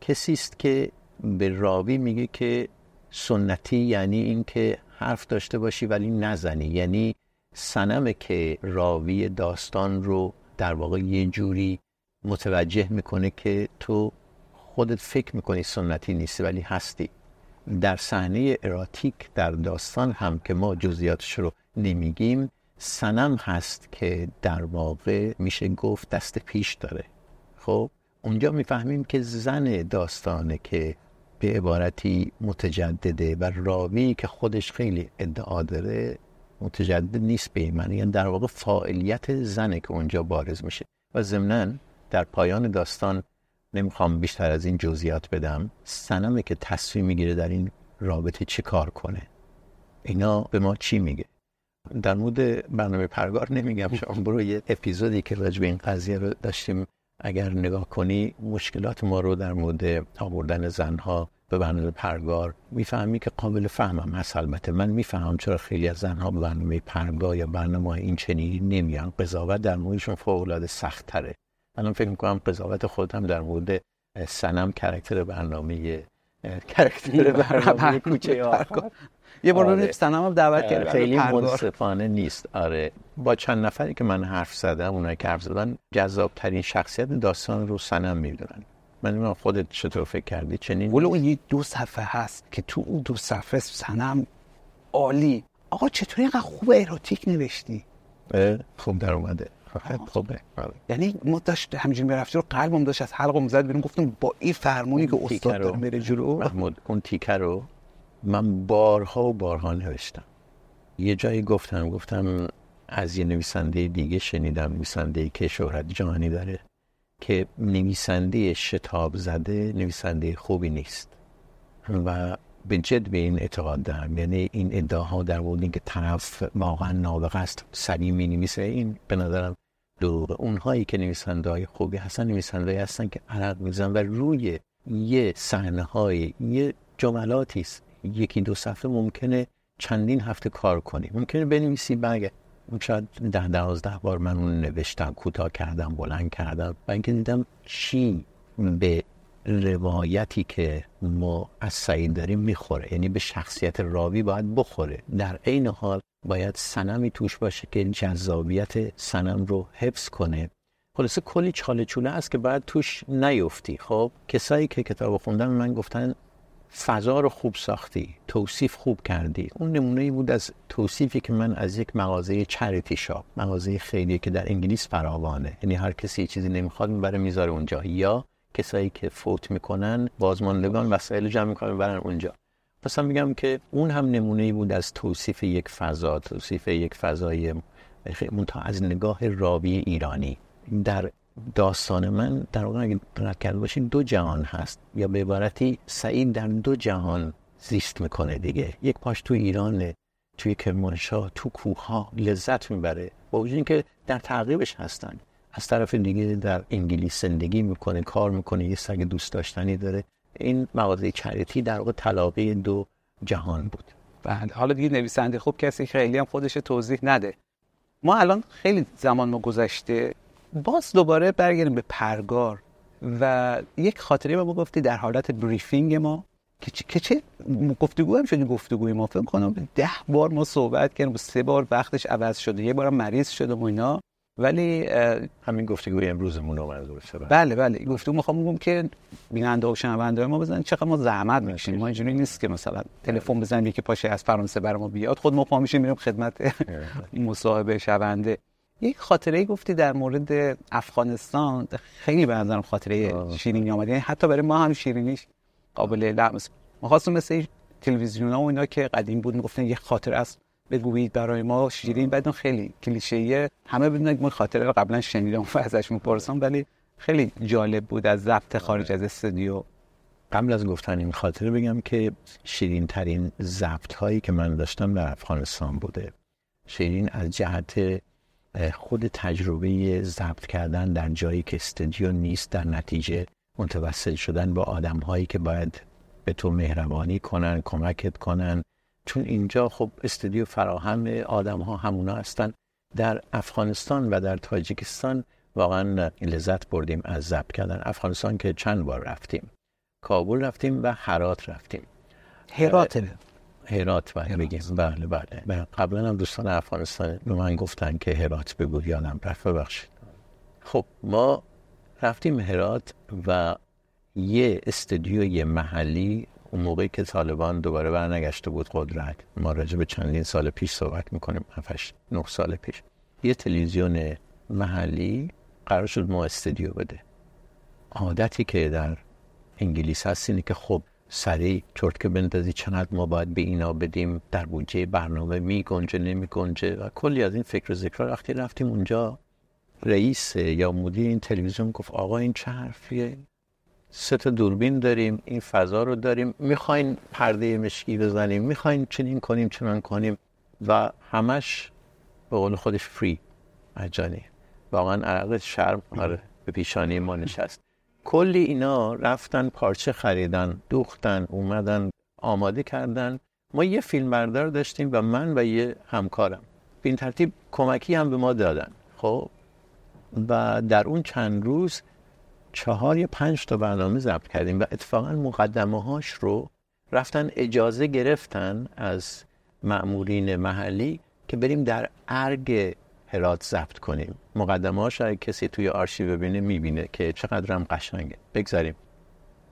کسی است که به راوی میگه که سنتی یعنی اینکه حرف داشته باشی ولی نزنی. یعنی سنمه که راوی داستان رو در واقع یه جوری متوجه می‌کنه که تو خودت فکر می‌کنی سنتی نیستی ولی هستی. در صحنه اراتیک در داستان هم که ما جزئیاتش رو نمیگیم سنم هست که در واقع میشه گفت دست پیش داره. خب اونجا می‌فهمیم که زن داستانه که به عبارتی متجدده و راوی که خودش خیلی ادعا داره متجدد نیست به این معنی یعنی در واقع فاعلیت زنه که اونجا بارز میشه. و ضمناً در پایان داستان نمی‌خوام بیشتر از این جزئیات بدم سنمه که تصمیم می‌گیره در این رابطه چی کار کنه؟ اینا به ما چی میگه؟ در مورد برنامه پرگار نمیگم شما برو یه اپیزودی که راجع به این قضیه رو داشتیم اگر نگاه کنی مشکلات ما رو در مورد آوردن زنها به برنامه پرگار می‌فهمی که قابل فهمم هست. البته من می‌فهمم چرا خیلی از زنها به برنامه پرگار یا برنامه این چنینی نمیان. قضاوت در موردشون فوق العاده سخت تره الان فکر می‌کنم قضاوت خودم در مورد سنم کرکتر برنامه کرکتر برنامه کوچه آقا یه بار آره. سنم هم دعوت کرد خیلی منصفانه نیست. آره. با چند نفری که من حرف زدم اونایی که حرف زدن جذاب ترین شخصیت داستان رو سنم می‌دونن. من من خودت چطور فکر کردی؟ چنین ولو اون یه دو صفحه هست که تو اون دو صفحه سنم عالی. آقا چطوری اینقدر خوب اروتیک نوشتی؟ خوب در اومده. خوبه. آره. یعنی ما داشت همینجوری می‌رفتی رو قلبم داشت از حلقم زد بیرون گفتم با این فرمونی که استاد داره میره جلو. محمود اون تیکه رو من بارها و بارها نوشتم. یه جایی گفتم گفتم از یه نویسنده دیگه شنیدم نویسنده که شهرت جهانی داره. که نویسنده شتاب زده نویسنده خوبی نیست. و به جد به این اعتقاد دارم. یعنی این ادعاها در مورد اینکه طرف واقعا نابغه است سریع می نویسه این به نظرم دروغه. اونهایی که نویسنده های خوبی هستن نویسنده هستن که عرق میزن و روی یه صحنه های یه جملاتی است. یکی دو صفحه ممکنه چندین هفته کار کنی. ممکنه بنویسی بگه شاید ده دوازده بار من اون نوشتم کوتاه کردم بلند کردم. و اینکه دیدم چی به روایتی که ما از سعید داریم می‌خوره. یعنی به شخصیت راوی باید بخوره. در عین حال باید سنمی توش باشه که جذابیت سنم رو حفظ کنه. خلاصه کلی چاله چوله است که باید توش نیفتی. خب کسایی که کتاب خوندن من گفتن فضا رو خوب ساختی توصیف خوب کردی. اون نمونه بود از توصیفی که من از یک مغازه چریتی شاپ مغازه خیلی که در انگلیس فراوانه. یعنی هر کسی چیزی نمی‌خواد می‌بره می‌ذاره اونجا. یا کسایی که فوت می‌کنن بازماندگان وسایل جمع می‌کنن برن اونجا. پس هم میگم که اون هم نمونه بود از توصیف یک فضا توصیف یک فضای از نگاه راوی ایرانی. در داستان من در واقع اگه رد کرده باشین دو جهان هست. یا به عبارتی سعید در دو جهان زیست می‌کنه دیگه. یک پاش تو ایرانه توی کرمانشاه تو کوه ها لذت می‌بره. با وجود اینکه در تعقیبش هستن. از طرف دیگه در انگلیس زندگی می‌کنه کار می‌کنه یه سگ دوست داشتنی داره. این مغازه چریتی در واقع تلاقی دو جهان بود. بله حالا دیگه نویسنده خوب کسی خیلی هم خودش توضیح نده. ما الان خیلی زمان ما گذشته. باز دوباره برگردیم به پرگار و یک خاطره به ما گفتی در حالت بریفینگ ما که چه گفتگو هم شدیم گفتگوی ما فکر کنم ده بار ما صحبت کردیم سه بار وقتش عوض شده یه بارم مریض شده و اینا. ولی همین گفتگوی امروزمون رو منظور بله بله. گفتگو می‌خوام بگم که بیننده و شنونده ما بزنن چقدر ما زحمت می‌کشیم. ما اینجوری نیست که مثلا تلفن بزنیم یکی پاشه از فرانسه بر ما بیاد خود ما پا میشیم میریم خدمت مصاحبه شونده. یک خاطره گفتی در مورد افغانستان. خیلی به نظرم خاطره شیرینی آمد. یعنی حتی برای ما هم شیرینیش قابل لمس ما خواستم مثل تلویزیون ها و اینا که قدیم بود می‌گفتن یه خاطر است بگویید برای ما شیرین. بعد خیلی کلیشه‌ایه. همه بدونن که ما خاطره رو قبلا شنیدم و ازش می‌پرسم ولی خیلی جالب بود از ضبط خارج از استودیو. قبل از گفتن این خاطره بگم که شیرین ترین ضبط هایی که من داشتم در افغانستان بوده. شیرین از جهت خود تجربه ضبط کردن در جایی که استودیو نیست در نتیجه متوسل شدن با آدم هایی که باید به تو مهربانی کنن کمکت کنن. چون اینجا خب استودیو فراهم آدم ها همونا هستن. در افغانستان و در تاجیکستان واقعا لذت بردیم از ضبط کردن. افغانستان که چند بار رفتیم؟ کابل رفتیم و هرات رفتیم. هرات. هرات باید بگیم. بله بله. قبلا هم دوستان افغانستان به من گفتن که هرات بگو یادم رفت ببخشید. خب ما رفتیم هرات و یه استودیوی محلی اون موقعی که طالبان دوباره برنگشته بود قدرت. ما راجع به چندین سال پیش صحبت می‌کنیم. 7 نه سال پیش. یه تلویزیون محلی قرار شد ما استودیو بده. عادتی که در انگلیس هست اینه که خب سریع چرت که بندازی چقدر ما باید به اینا بدیم. در بودجه برنامه می گنجه نمی گنجه. و کلی از این فکر و ذکر وقتی رفتیم اونجا رئیس یا مدیر این تلویزیون گفت آقا این چه حرفیه؟ سه تا دوربین داریم این فضا رو داریم. می‌خواین پرده مشکی بزنیم می‌خواین چنین کنیم چنان کنیم. و همش به قول خودش فری مجانی واقعا عرق شرم. آره به پیشانی ما نشست. کلی اینا رفتن پارچه خریدن دوختن اومدن آماده کردن. ما یه فیلم بردار داشتیم و من و یه همکارم. به این ترتیب کمکی هم به ما دادن. خب؟ و در اون چند روز چهار یا پنج تا برنامه ضبط کردیم و اتفاقا مقدمه هاش رو رفتن اجازه گرفتن از معمولین محلی که بریم در ارگ هرات ضبط کنیم. مقدمه هاش اگه کسی توی آرشیو ببینه می‌بینه که چقدر هم قشنگه. بگذاریم.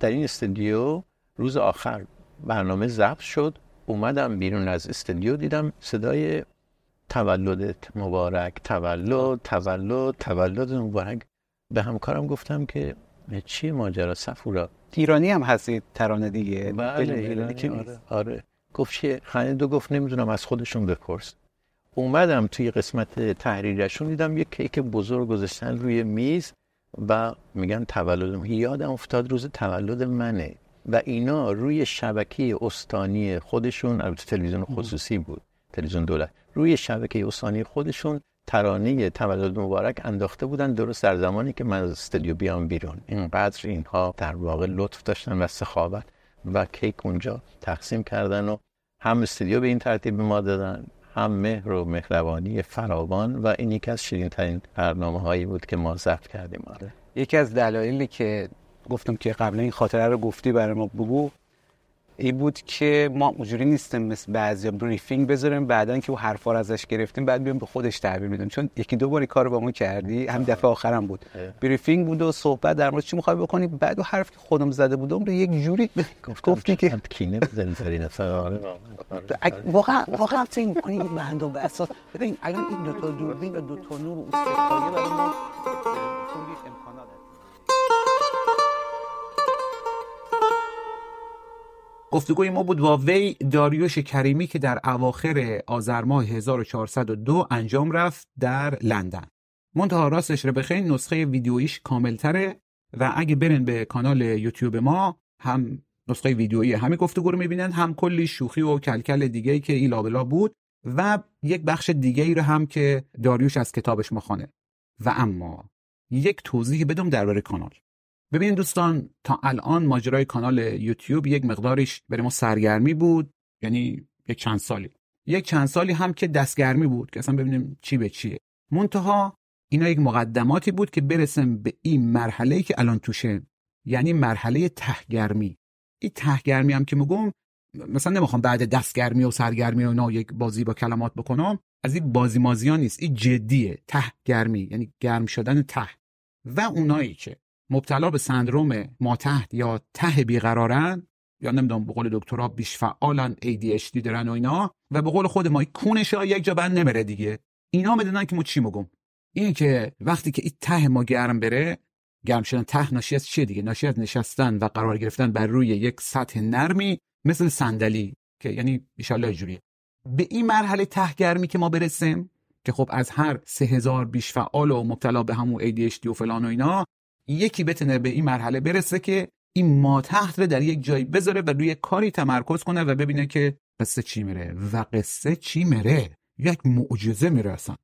در این استودیو روز آخر برنامه ضبط شد. اومدم بیرون از استودیو دیدم صدای تولدت مبارک. تولد تولد تولد مبارک. به همکارم گفتم که چیه ماجرا؟ سفورا. ایرانی هم هستی ترانه دیگه. بله ایرانی آره. آره. گفت چیه؟ خنده گفت نمی‌دونم از خودشون بپرس. اومدم توی قسمت تحریرشون دیدم یه کیک بزرگ گذاشتن روی میز و میگن تولدم یادم افتاد روز تولد منه. و اینا روی شبکه استانی خودشون البته تلویزیون خصوصی بود تلویزیون دولت. روی شبکه استانی خودشون ترانه تولد مبارک انداخته بودن درست در زمانی که من از استودیو بیام بیرون. اینقدر اینها در واقع لطف داشتن و سخاوت و کیک اونجا تقسیم کردن و هم استودیو به این ترتیب به ما دادن. هم مهر و مهربانی فراوان و این یکی از شیرین ترین برنامه هایی بود که ما ضبط کردیم. آره. یکی از دلایلی که گفتم که قبلا این خاطره رو گفتی برای ما بگو این بود که ما اونجوری نیستیم مثل بعضی briefing بذاریم بعدا که او حرفا رو ازش گرفتیم بعد بیام به خودش تعبیر میدیم. چون یکی دو بار کارو با ما کردی هم دفعه آخرم بود. briefing بود و صحبت در مورد چی می‌خوای بکنی؟ بعد و حرف که خودم زده بودم رو یک جوری گفتی که کینه بزنی آره. واقعا واقعا فکر می‌کنی این بنده به اساس ببین الان این دو تا دوربین و دو تا نور و سه‌پایه برای ما امکانات گفتگوی ما بود با وی داریوش کریمی که در اواخر آذر ماه 1402 انجام رفت در لندن. منتها راستش رو بخیر نسخه ویدیویش کاملتره و اگه برن به کانال یوتیوب ما هم نسخه ویدیویی همین گفتگو رو می‌بینن هم کلی شوخی و کلکل دیگه که ای لابلا بود و یک بخش دیگه ای رو هم که داریوش از کتابش مخانه و اما یک توضیح بدم درباره کانال. ببینید دوستان تا الان ماجرای کانال یوتیوب یک مقدارش برای ما سرگرمی بود یعنی یک چند سالی. یک چند سالی هم که دستگرمی بود که اصلا ببینیم چی به چیه. منتها اینا یک مقدماتی بود که برسیم به این مرحله که الان توشه یعنی مرحله تهگرمی. این تهگرمی هم که میگم مثلا نمی‌خوام بعد دستگرمی و سرگرمی و اینا یک بازی با کلمات بکنم از این بازی مازیان نیست این جدیه تهگرمی یعنی گرم شدن ته. و اونایی که مبتلا به سندروم ماتحت یا ته بیقرارن یا نمی‌دونم به قول دکترها بیش فعالن ADHD دارن و اینا و به قول خود ما کونش یک جا بند نمیره دیگه. اینا می‌دونن که ما چی میگم. این که وقتی که این ته ما گرم بره گرم شدن ته ناشی از چیه دیگه؟ ناشی از نشستن و قرار گرفتن بر روی یک سطح نرمی مثل صندلی که یعنی ان اینجوریه. به این مرحله تهگرمی که ما برسیم که خب از هر سه هزار بیش فعال و مبتلا به همون ADHD و فلان و اینا یکی بتونه به این مرحله برسه که این ما تحت رو در یک جایی بذاره و روی کاری تمرکز کنه و ببینه که قصه چی میره. و قصه چی میره؟ یک معجزه میره اصلا.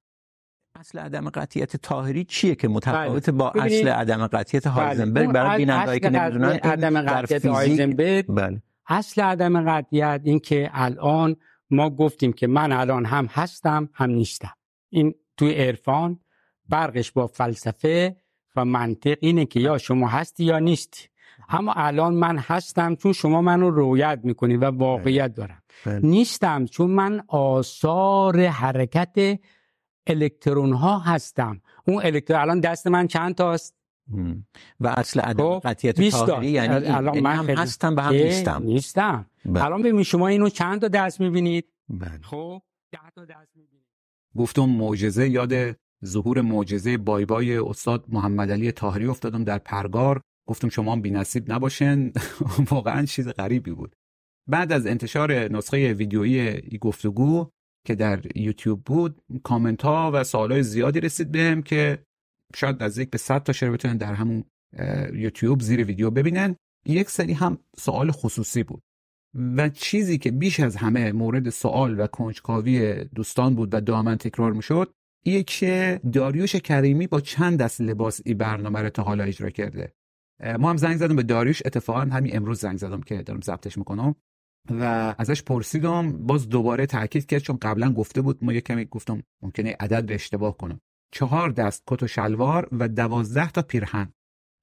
اصل عدم قطیت تاهری چیه که متفاوت با اصل عدم قطیت هایزنبرگ برای بینندهایی که نمی‌دونن عدم قطیت هایزنبرگ بله. اصل عدم قطیت این که الان ما گفتیم که من الان هم هستم هم نیستم. این توی عرفان برقش با فلسفه و منطق اینه که یا شما هستی یا نیستی. اما الان من هستم چون شما منو رویت می‌کنی و واقعیت بله. دارم. بله. نیستم چون من آثار حرکت الکترون ها هستم. اون الکترون الان دست من چند تاست؟ و اصل عدم خب، قطعیت طاهری یعنی الان من هم هستم و هم نیستم. نیستم. بله. الان ببین شما اینو چند تا دست می‌بینید؟ بله. خب ده تا دست می‌بینید. گفتم معجزه یاد ظهور معجزه بای بای استاد محمد علی طاهری افتادم در پرگار. گفتم شما هم نصیب نباشن واقعا چیز غریبی بود. بعد از انتشار نسخه ویدیویی گفتگو که در یوتیوب بود کامنت ها و سوال زیادی رسید بهم که شاید نزدیک به 100 تا شیر بتونن در همون یوتیوب زیر ویدیو ببینن. یک سری هم سوال خصوصی بود. و چیزی که بیش از همه مورد سوال و کنجکاوی دوستان بود و دائما تکرار می‌شد اینه که داریوش کریمی با چند دست لباس این برنامه رو تا حالا اجرا کرده. ما هم زنگ زدم به داریوش اتفاقا همین امروز زنگ زدم که دارم ضبطش می‌کنم و ازش پرسیدم باز دوباره تاکید کرد چون قبلا گفته بود ما یه کمی گفتم ممکنه عدد رو اشتباه کنم. چهار دست کت و شلوار و دوازده تا پیرهن.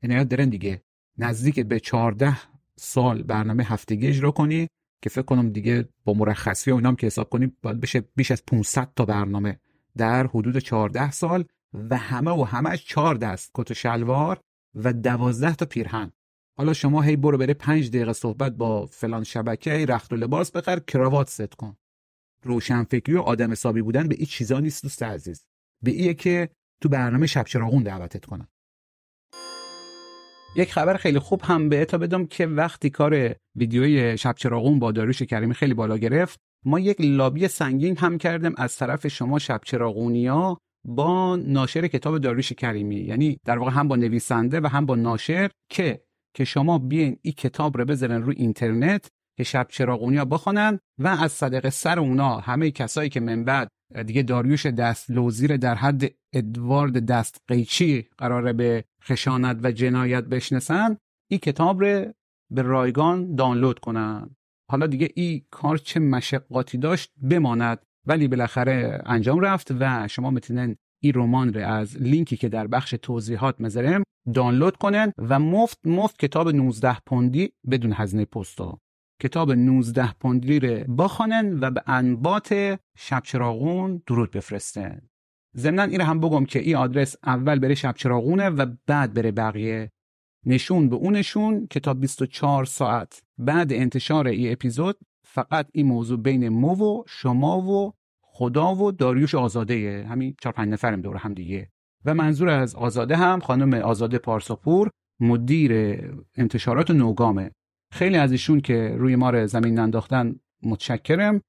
یاد دارن دیگه؟ نزدیک به چهارده سال برنامه هفتگی اجرا کنی که فکر کنم دیگه با مرخصی و اینام که حساب کنی باید بشه بیش از 500 تا برنامه در حدود 14 سال و همه و همش چهار دست کت و شلوار و دوازده تا پیرهن. حالا شما هی برو بره پنج دقیقه صحبت با فلان شبکه هی رخت و لباس بخر کراوات ست کن. روشنفکری و آدم حسابی بودن به این چیزا نیست دوست عزیز. به ایه که تو برنامه شب چراغون دعوتت کنن یک خبر خیلی خوب هم به تا بدم که وقتی کار ویدیوی شب چراغون با داروش کریمی خیلی بالا گرفت ما یک لابی سنگین هم کردیم از طرف شما شب چراغونیا با ناشر کتاب داروش کریمی. یعنی در واقع هم با نویسنده و هم با ناشر که که شما بیاین این کتاب رو بذارن روی اینترنت که شب چراغونیا بخونن و از صدق سر اونا همه کسایی که من بعد دیگه داریوش دست لوزیر در حد ادوارد دست قیچی قراره به خشانت و جنایت بشنسن این کتاب رو به رایگان دانلود کنن. حالا دیگه این کار چه مشقاتی داشت بماند. ولی بالاخره انجام رفت و شما می‌تونن این رمان رو از لینکی که در بخش توضیحات مذارم دانلود کنن و مفت مفت کتاب 19 پوندی بدون هزینه پستا کتاب 19 پوندی رو بخوانن و به انبات شب چراغون درود بفرستن ضمنا این هم بگم که این آدرس اول بره شب چراغونه و بعد بره بقیه نشون به اونشون کتاب 24 ساعت بعد انتشار این اپیزود فقط این موضوع بین مو و شما و خدا و داریوش آزاده همین چهار پنج نفرم دور هم دیگه. و منظور از آزاده هم خانم آزاده پارساپور مدیر انتشارات نوگامه. خیلی از ایشون که روی ما زمین انداختن متشکرم.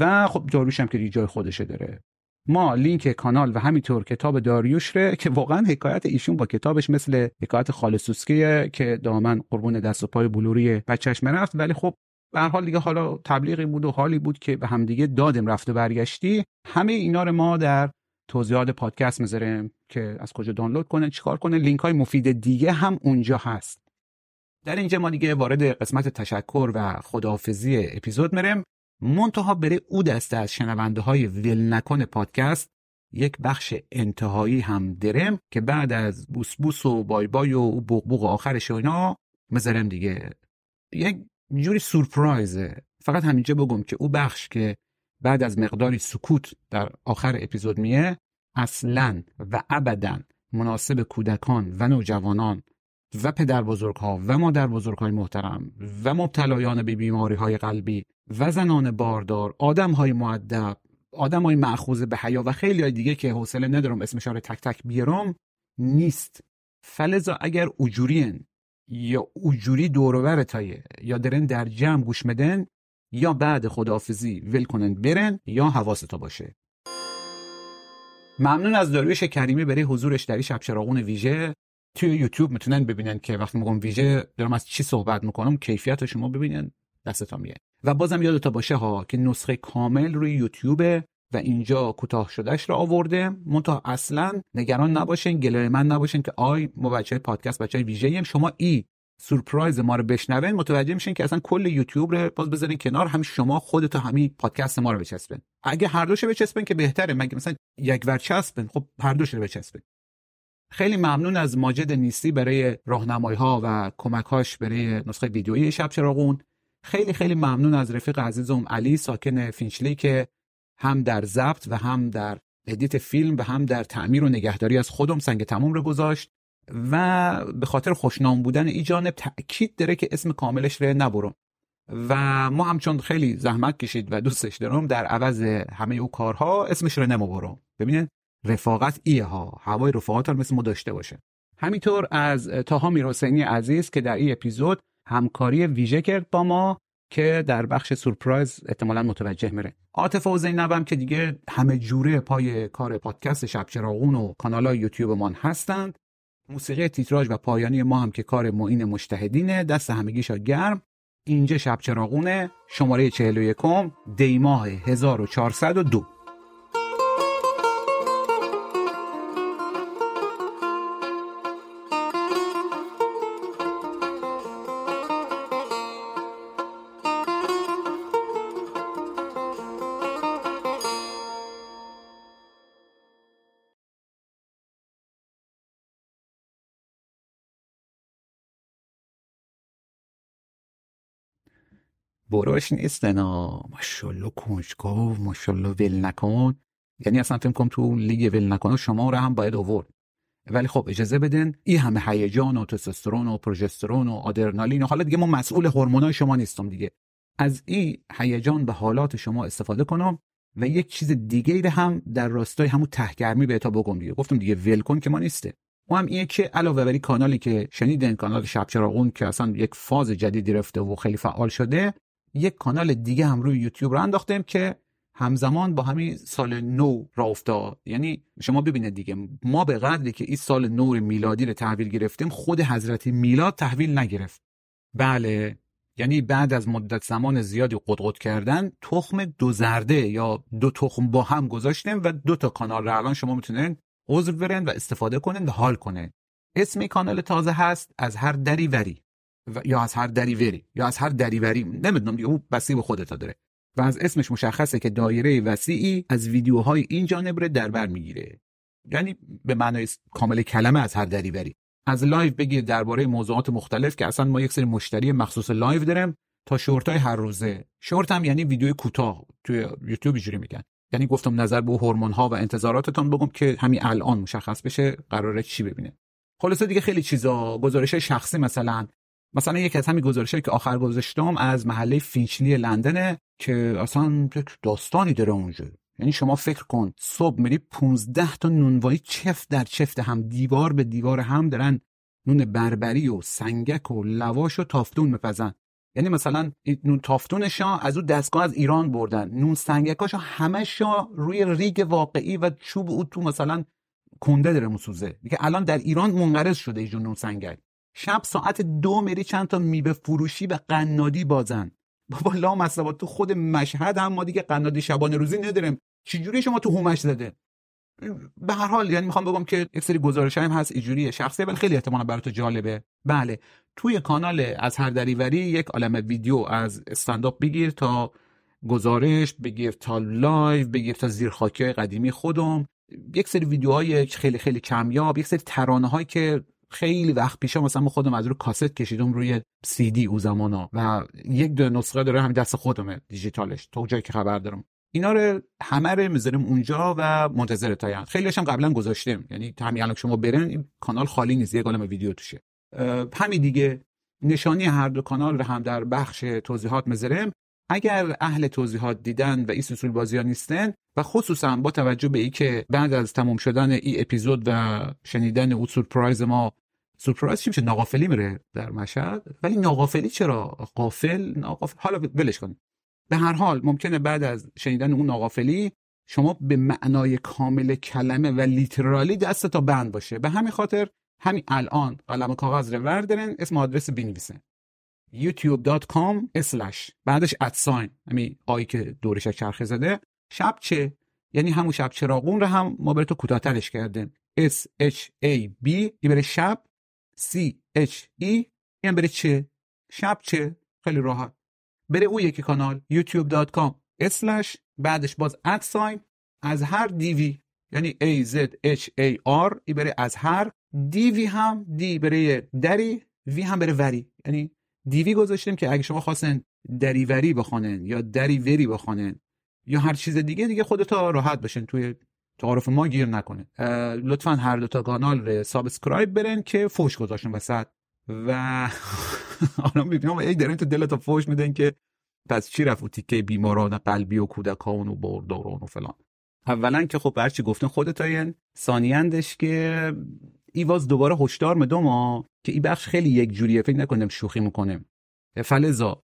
و خب داریوش هم که جای خودشه داره. ما لینک کانال و همینطور کتاب داریوش ره که واقعا حکایت ایشون با کتابش مثل حکایت خالصوسکیه که دامن قربون دست و پای بلوری بچهش رفت ولی خب به حال دیگه حالا تبلیغی بود و حالی بود که به همدیگه دادیم رفته برگشتی. همه اینا رو ما در توضیحات پادکست می‌ذاریم که از کجا دانلود کنه چیکار کنه. لینک های مفید دیگه هم اونجا هست. در اینجا ما دیگه وارد قسمت تشکر و خداحافظی اپیزود میریم. منتها بره او دسته از شنونده های ول نکن پادکست یک بخش انتهایی هم درم که بعد از بوس بوس و بای بای و بوق آخرش و اینا مذارم دیگه. یک جوری سورپرایزه. فقط همینجا بگم که او بخش که بعد از مقداری سکوت در آخر اپیزود میه اصلا و ابدا مناسب کودکان و نوجوانان و پدر بزرگ ها و مادر بزرگ های محترم و مبتلایان به بیماری های قلبی و زنان باردار آدم های معدب آدم های معخوض به حیا و خیلی های دیگه که حوصله ندارم اسمش رو تک تک بیارم نیست. فلزا اگر اجورین یا اوجوری دورور تایه یا درن در جمع گوش مدن یا بعد خداحافظی ول کنن برن یا حواستا باشه. ممنون از داریوش کریمی برای حضورش در شب چراغون ویژه. توی یوتیوب می‌تونن ببینن که وقتی میگم ویژه دارم از چی صحبت می‌کنم کیفیت شما ببینن. دستتا میه و بازم یادتا باشه ها که نسخه کامل روی یوتیوب و اینجا کوتاه شدهش رو آورده. منتها اصلا نگران نباشین گله من نباشین که آی ما بچه پادکست بچه ویژه شما ای سورپرایز ما رو بشنوین. متوجه میشین که اصلا کل یوتیوب رو باز بذارین کنار هم شما خودت همین پادکست ما رو بچسبین. اگه هر دوشو بچسبین که بهتره. مگه مثلا یک ور چسبن خب هر دوش رو بچسبین. خیلی ممنون از ماجد نیستی برای راهنمایی ها و کمک هاش برای نسخه ویدیویی شب چراغون. خیلی خیلی ممنون از رفیق عزیزم علی ساکن فینچلی که هم در ضبط و هم در ادیت فیلم و هم در تعمیر و نگهداری از خودم سنگ تموم رو گذاشت و به خاطر خوشنام بودن ای جانب تاکید داره که اسم کاملش رو نبرم. و ما همچون خیلی زحمت کشید و دوستش دارم در عوض همه او کارها اسمش رو نمبرم ببینید رفاقت ایه ها. هوای رفاقت مثل ما داشته باشه. همینطور از تاها میرحسینی عزیز که در این اپیزود همکاری ویژه کرد با ما که در بخش سورپرایز احتمالا متوجه میره. عاطف و زینبم که دیگه همه جوره پای کار پادکست شب چراغون و کانال های یوتیوب من هستند. موسیقی تیتراژ و پایانی ما هم که کار معین مشتهدینه دست همگیشا گرم. اینجا شب چراغونه. شماره 41 دیماه 1402 بروش نیستنا ماشالله کنجکاو ماشالله ول نکن. یعنی اصلا فکر کنم تو لیگ ول نکن شما رو هم باید آورد. ولی خب اجازه بدن این همه هیجان و تستوسترون و پروژسترون و آدرنالین و حالا دیگه ما مسئول هورمونای شما نیستم دیگه. از این هیجان به حالات شما استفاده کنم و یک چیز دیگه هم در راستای همون تهگرمی بهتا بگم دیگه. گفتم دیگه ول کن که ما نیسته و هم اینه که علاوه بر کانالی که شنیدن کانال شب چراغون که اصلا یک فاز جدیدی رفته و خیلی فعال شده یک کانال دیگه هم روی یوتیوب رو انداختیم که همزمان با همین سال نو را افتاد. یعنی شما ببینید دیگه ما به قدری که این سال نو میلادی رو تحویل گرفتیم خود حضرت میلاد تحویل نگرفت. بله یعنی بعد از مدت زمان زیادی قدقد کردن تخم دو زرده یا دو تخم با هم گذاشتیم و دو تا کانال رو الان شما می‌تونین عضو برن و استفاده کنن و حال کنن اسم کانال تازه هست از هر دری وری. یا از هر دریوری یا از هر دریوری نمی‌دونم دیگه اون بسی به خودت داره. و از اسمش مشخصه که دایره وسیعی از ویدیوهای این جانب رو در بر می‌گیره. یعنی به معنای کامل کلمه از هر دریوری. از live بگیر درباره موضوعات مختلف که اصلا ما یک سری مشتری مخصوص live داریم تا شورت های هر روزه. شورت هم یعنی ویدیو کوتاه توی یوتیوب اینجوری میگن. یعنی گفتم نظر به هورمون ها و انتظاراتتون بگم که همین الان مشخص بشه قراره چی ببینه خلاصه دیگه خیلی چیزا گزارش شخصی مثلا. مثلا یکی از همین گزارشایی که آخر گذاشتم از محله فینچلی لندنه که اصلا داستانی داره اونجا. یعنی شما فکر کن صبح میری 15 تا نونوایی چفت در چفت هم دیوار به دیوار هم دارن نون بربری و سنگک و لواش و تافتون میپزن. یعنی مثلا نون تافتونش از اون دستگاه از ایران بردن. نون سنگکاش همش روی ریگ واقعی و چوب او تو مثلا کنده داره مسوزه دیگه الان در ایران منقرض شده ایجون نون سنگک. شب ساعت دو میری چند تا میوه فروشی و قنادی بازن. بابا لا تو خود مشهد هم ما دیگه قنادی شبانه روزی نداریم. چجوری شما تو هومش زده؟ به هر حال یعنی می‌خوام بگم که یک سری گزارش هم هست اینجوریه. شخصی ولی خیلی احتمالا برای تو جالبه. بله توی کانال از هر دریوری یک عالم ویدیو از استنداپ بگیر تا گزارش بگیر تا live بگیر تا زیرخاکی های قدیمی خودم. یک سری ویدیوهای خیلی خیلی کمیاب یک سری ترانه هایی که خیلی وقت پیش مثلا ما خودم از رو کاست کشیدم روی سی دی او زمانا و یک دو نسخه داره همین دست خودمه دیجیتالش تا جایی که خبر دارم. اینا رو همه رو می‌ذاریم اونجا و منتظر تایند خیلیش هم قبلا گذاشتیم یعنی همین الان شما برن این کانال خالی نیست یه عالم ویدیو توشه. همین دیگه. نشانی هر دو کانال رو هم در بخش توضیحات می‌ذاریم. اگر اهل توضیحات دیدن و این سوسول بازی ها نیستن و خصوصا با توجه به ای که بعد از تمام شدن این اپیزود و شنیدن او سورپرایز ما سورپرایز چی میشه؟ ناقافلی میره در مشهد. ولی ناقافلی چرا؟ قافل ناقافل حالا ولش کن. به هر حال ممکنه بعد از شنیدن اون ناقافلی شما به معنای کامل کلمه و لیترالی دست تا بند باشه. به همین خاطر همین الان قلم کاغذ رو وردارن اسم آدرس بنویسن. youtube.com slash بعدش ادساین همین آی که دورش چرخه زده. شب چه یعنی همون شب چراغون رو هم ما برای تو کوتاه‌ترش کردیم. S H A B. ای بره شب. C H E. این بره چه. شب چه خیلی راحت. بره اون یکی کانال youtube.com slash بعدش باز ادساین از هر دیوی. یعنی A Z H A R. ای بره از هر دیوی هم. دی بره دری. وی هم بره وری. یعنی دیوی گذاشتیم که اگه شما خواستن دریوری بخوانن یا دریوری بخوانن یا هر چیز دیگه دیگه خودتا راحت بشن توی تعارف ما گیر نکنه لطفا هر دو تا کانال رو سابسکرایب برن که فوش گذاشتن وسط. و حالا می‌بینم ای دارین تو دلتا فوش میدن که پس چی رفت تیکه بیماران قلبی و کودکان و برداران و فلان. اولا که خب هرچی گفتن خودتاین ثانیندش که ایواز دوباره هشدار مدوم ها که این بخش خیلی یک جوریه. فکر نکنیم شوخی می‌کنیم فلزا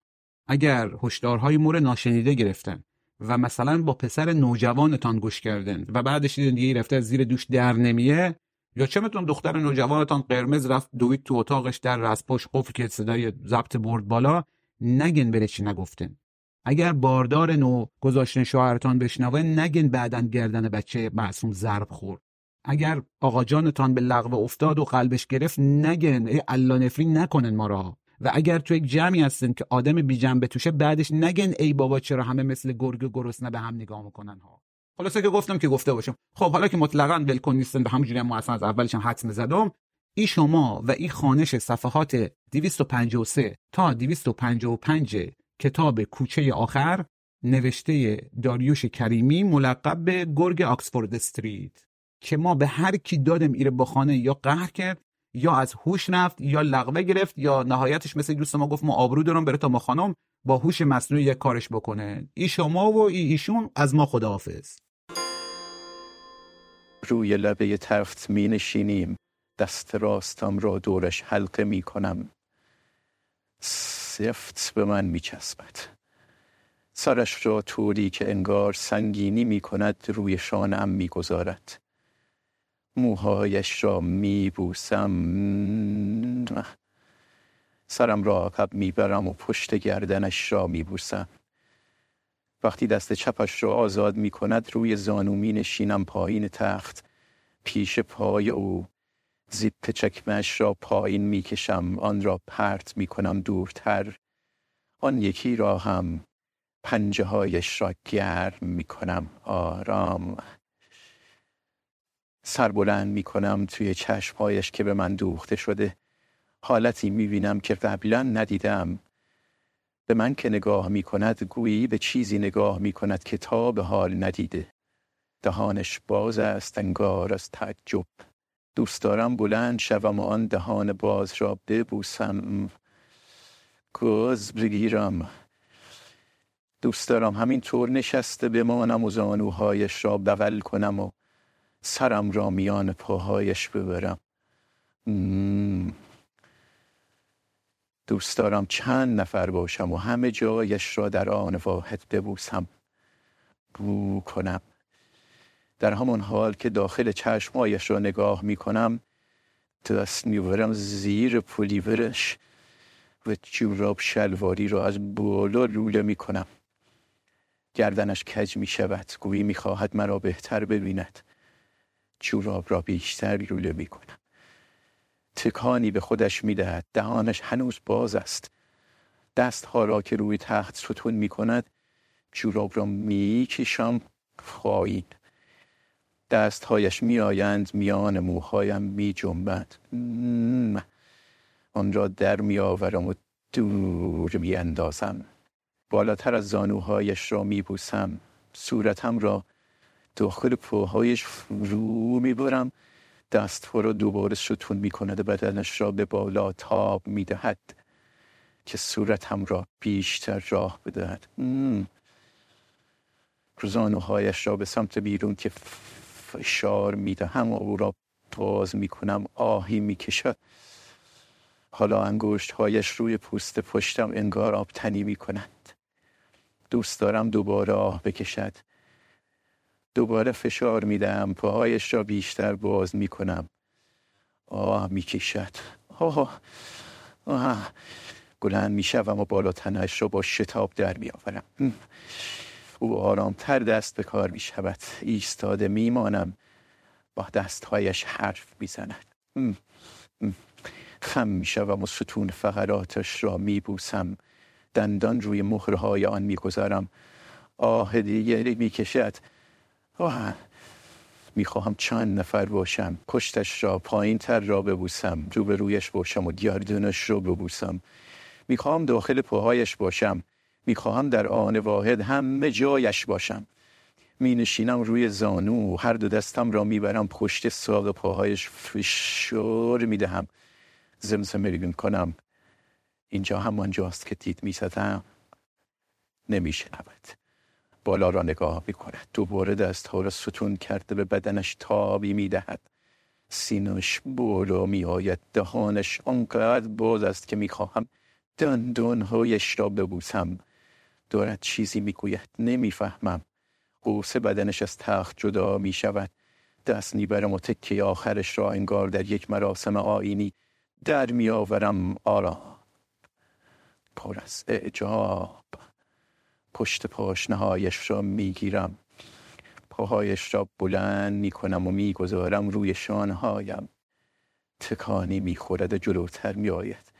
اگر هشدارهای مور ناشنیده گرفتن و مثلا با پسر نوجوانتان گوش کردن و بعدش دیدن دیگه رفته از زیر دوش در نمیه یا چه میتون دختر نوجوانتان قرمز رفت دوید تو اتاقش در رس پشت قفل که صدای ضبط برد بالا نگن بره چی نگفتن. اگر باردار نو گذاشتن شوهرتان بشنوه نگن بعدن گردن بچه معصوم ضرب خورد. اگر آقا جانتان به لغو افتاد و قلبش گرفت نگن ای الله نفری نکنن ما را. و اگر تو یک جمعی هستن که آدم بی جنبه توشه بعدش نگن ای بابا چرا همه مثل گرگ گرسنه به هم نگاه می‌کنن ها. خلاصه که گفتم که گفته باشم. خب حالا که مطلقا ولکن نیستن به همونجوری هم اصلا از اولش هم زدم ای شما و ای خانش صفحات 253 تا 255 کتاب کوچه آخر نوشته داریوش کریمی ملقب به گرگ آکسفورد استریت. که ما به هر کی دادم ایره با خانه یا قهر کرد یا از هوش رفت یا لغوه گرفت یا نهایتش مثل دوست ما گفت ما آبرو دارم بره تا ما خانم با هوش مصنوعی یک کارش بکنه. ای شما و ای ایشون از ما خداحافظ. روی لبه تفت می نشینیم. دست راستم را دورش حلقه می کنم. سفت به من می چسبد. سرش را طوری که انگار سنگینی می کند روی شانم می گذارد. موهایش را می بوسم سرم را عقب می‌برم و پشت گردنش را میبوسم. وقتی دست چپش را آزاد می کند روی زانو می نشینم پایین تخت. پیش پای او زیپ چکمش را پایین می کشم آن را پرت می کنم دورتر. آن یکی را هم پنجه هایش را گرم می کنم آرام. سر بلند می کنم توی چشمهایش که به من دوخته شده. حالتی می بینم که قبلا ندیدم. به من که نگاه می کند گویی به چیزی نگاه می کند که تا به حال ندیده. دهانش باز است انگار از تعجب. دوست دارم بلند شوم و آن دهان باز را ببوسم. گز بگیرم. دوست دارم همین طور نشسته بمانم و زانوهایش را بغل کنم و سرم را میان پاهایش ببرم. دوست دارم چند نفر باشم و همه جایش را در آن واحد ببوسم. بو کنم. در همان حال که داخل چشمایش را نگاه می کنم دست می‌برم زیر پلیورش و جوراب شلواری را از بالا لوله می کنم گردنش کج می شود گویی می خواهد مرا بهتر ببیند. جوراب را بیشتر لوله می کنم تکانی به خودش می دهد دهانش هنوز باز است. دستها را که روی تخت ستون می کند جوراب را می کشم خواهید. دستهایش می آیند میان موهایم می جنبند آن را در می آورم و دور می اندازم بالاتر از زانوهایش را می بوسم صورتم را داخل پاهایش رو می برم دستها را دوباره ستون می کند بدنش را به بالا تاب می دهد که صورتم را بیشتر راه بدهد. زانوهایش را به سمت بیرون که فشار می دهم و او را باز می کنم آهی می کشد حالا انگشت هایش روی پوست پشتم انگار آب تنی می کنند دوست دارم دوباره آه بکشد. دوباره فشار میدم پاهایش را بیشتر باز می کنم آه می کشد آه آه گلند می شوم و بالا تنش را با شتاب در می آورم او آرامتر دست به کار می شود ایستاده می مانم با دستهایش حرف می زند خم می شوم و ستون فقراتش را می بوسم دندان روی مهرهای آن می گذارم آه دیگری می کشد آه می خواهم چند نفر باشم. پشتش را پایین تر را ببوسم. روبرویش باشم و گردنش را ببوسم. می خواهم داخل پاهایش باشم. می خواهم در آن واحد همه جایش باشم. می نشینم روی زانو. هر دو دستم را می برم پشت ساق پاهایش. فشار می دهم زمزمه می کنم. اینجا همان جاست که تیت می ستم نمی شنود بالا را نگاه می کند دوباره دست ها را ستون کرده به بدنش تابی می دهد سینش بالا می آید دهانش آنقدر باز است که می خواهم هایش را ببوسم. دارد چیزی می‌گوید. نمی‌فهمم. قوس بدنش از تخت جدا می شود دست می‌برم و تکه آخرش را انگار در یک مراسم آینی در میآورم. آرا. پر از اعجاب. پشت پاشنهایش را می‌گیرم. پاهایش را بلند می‌کنم و می‌گذارم روی شانهایم. تکانی می‌خورد جلوتر میآید.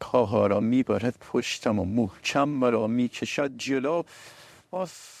پاها را می‌برد پشتم و محکم مرا می‌کشد جلو. آف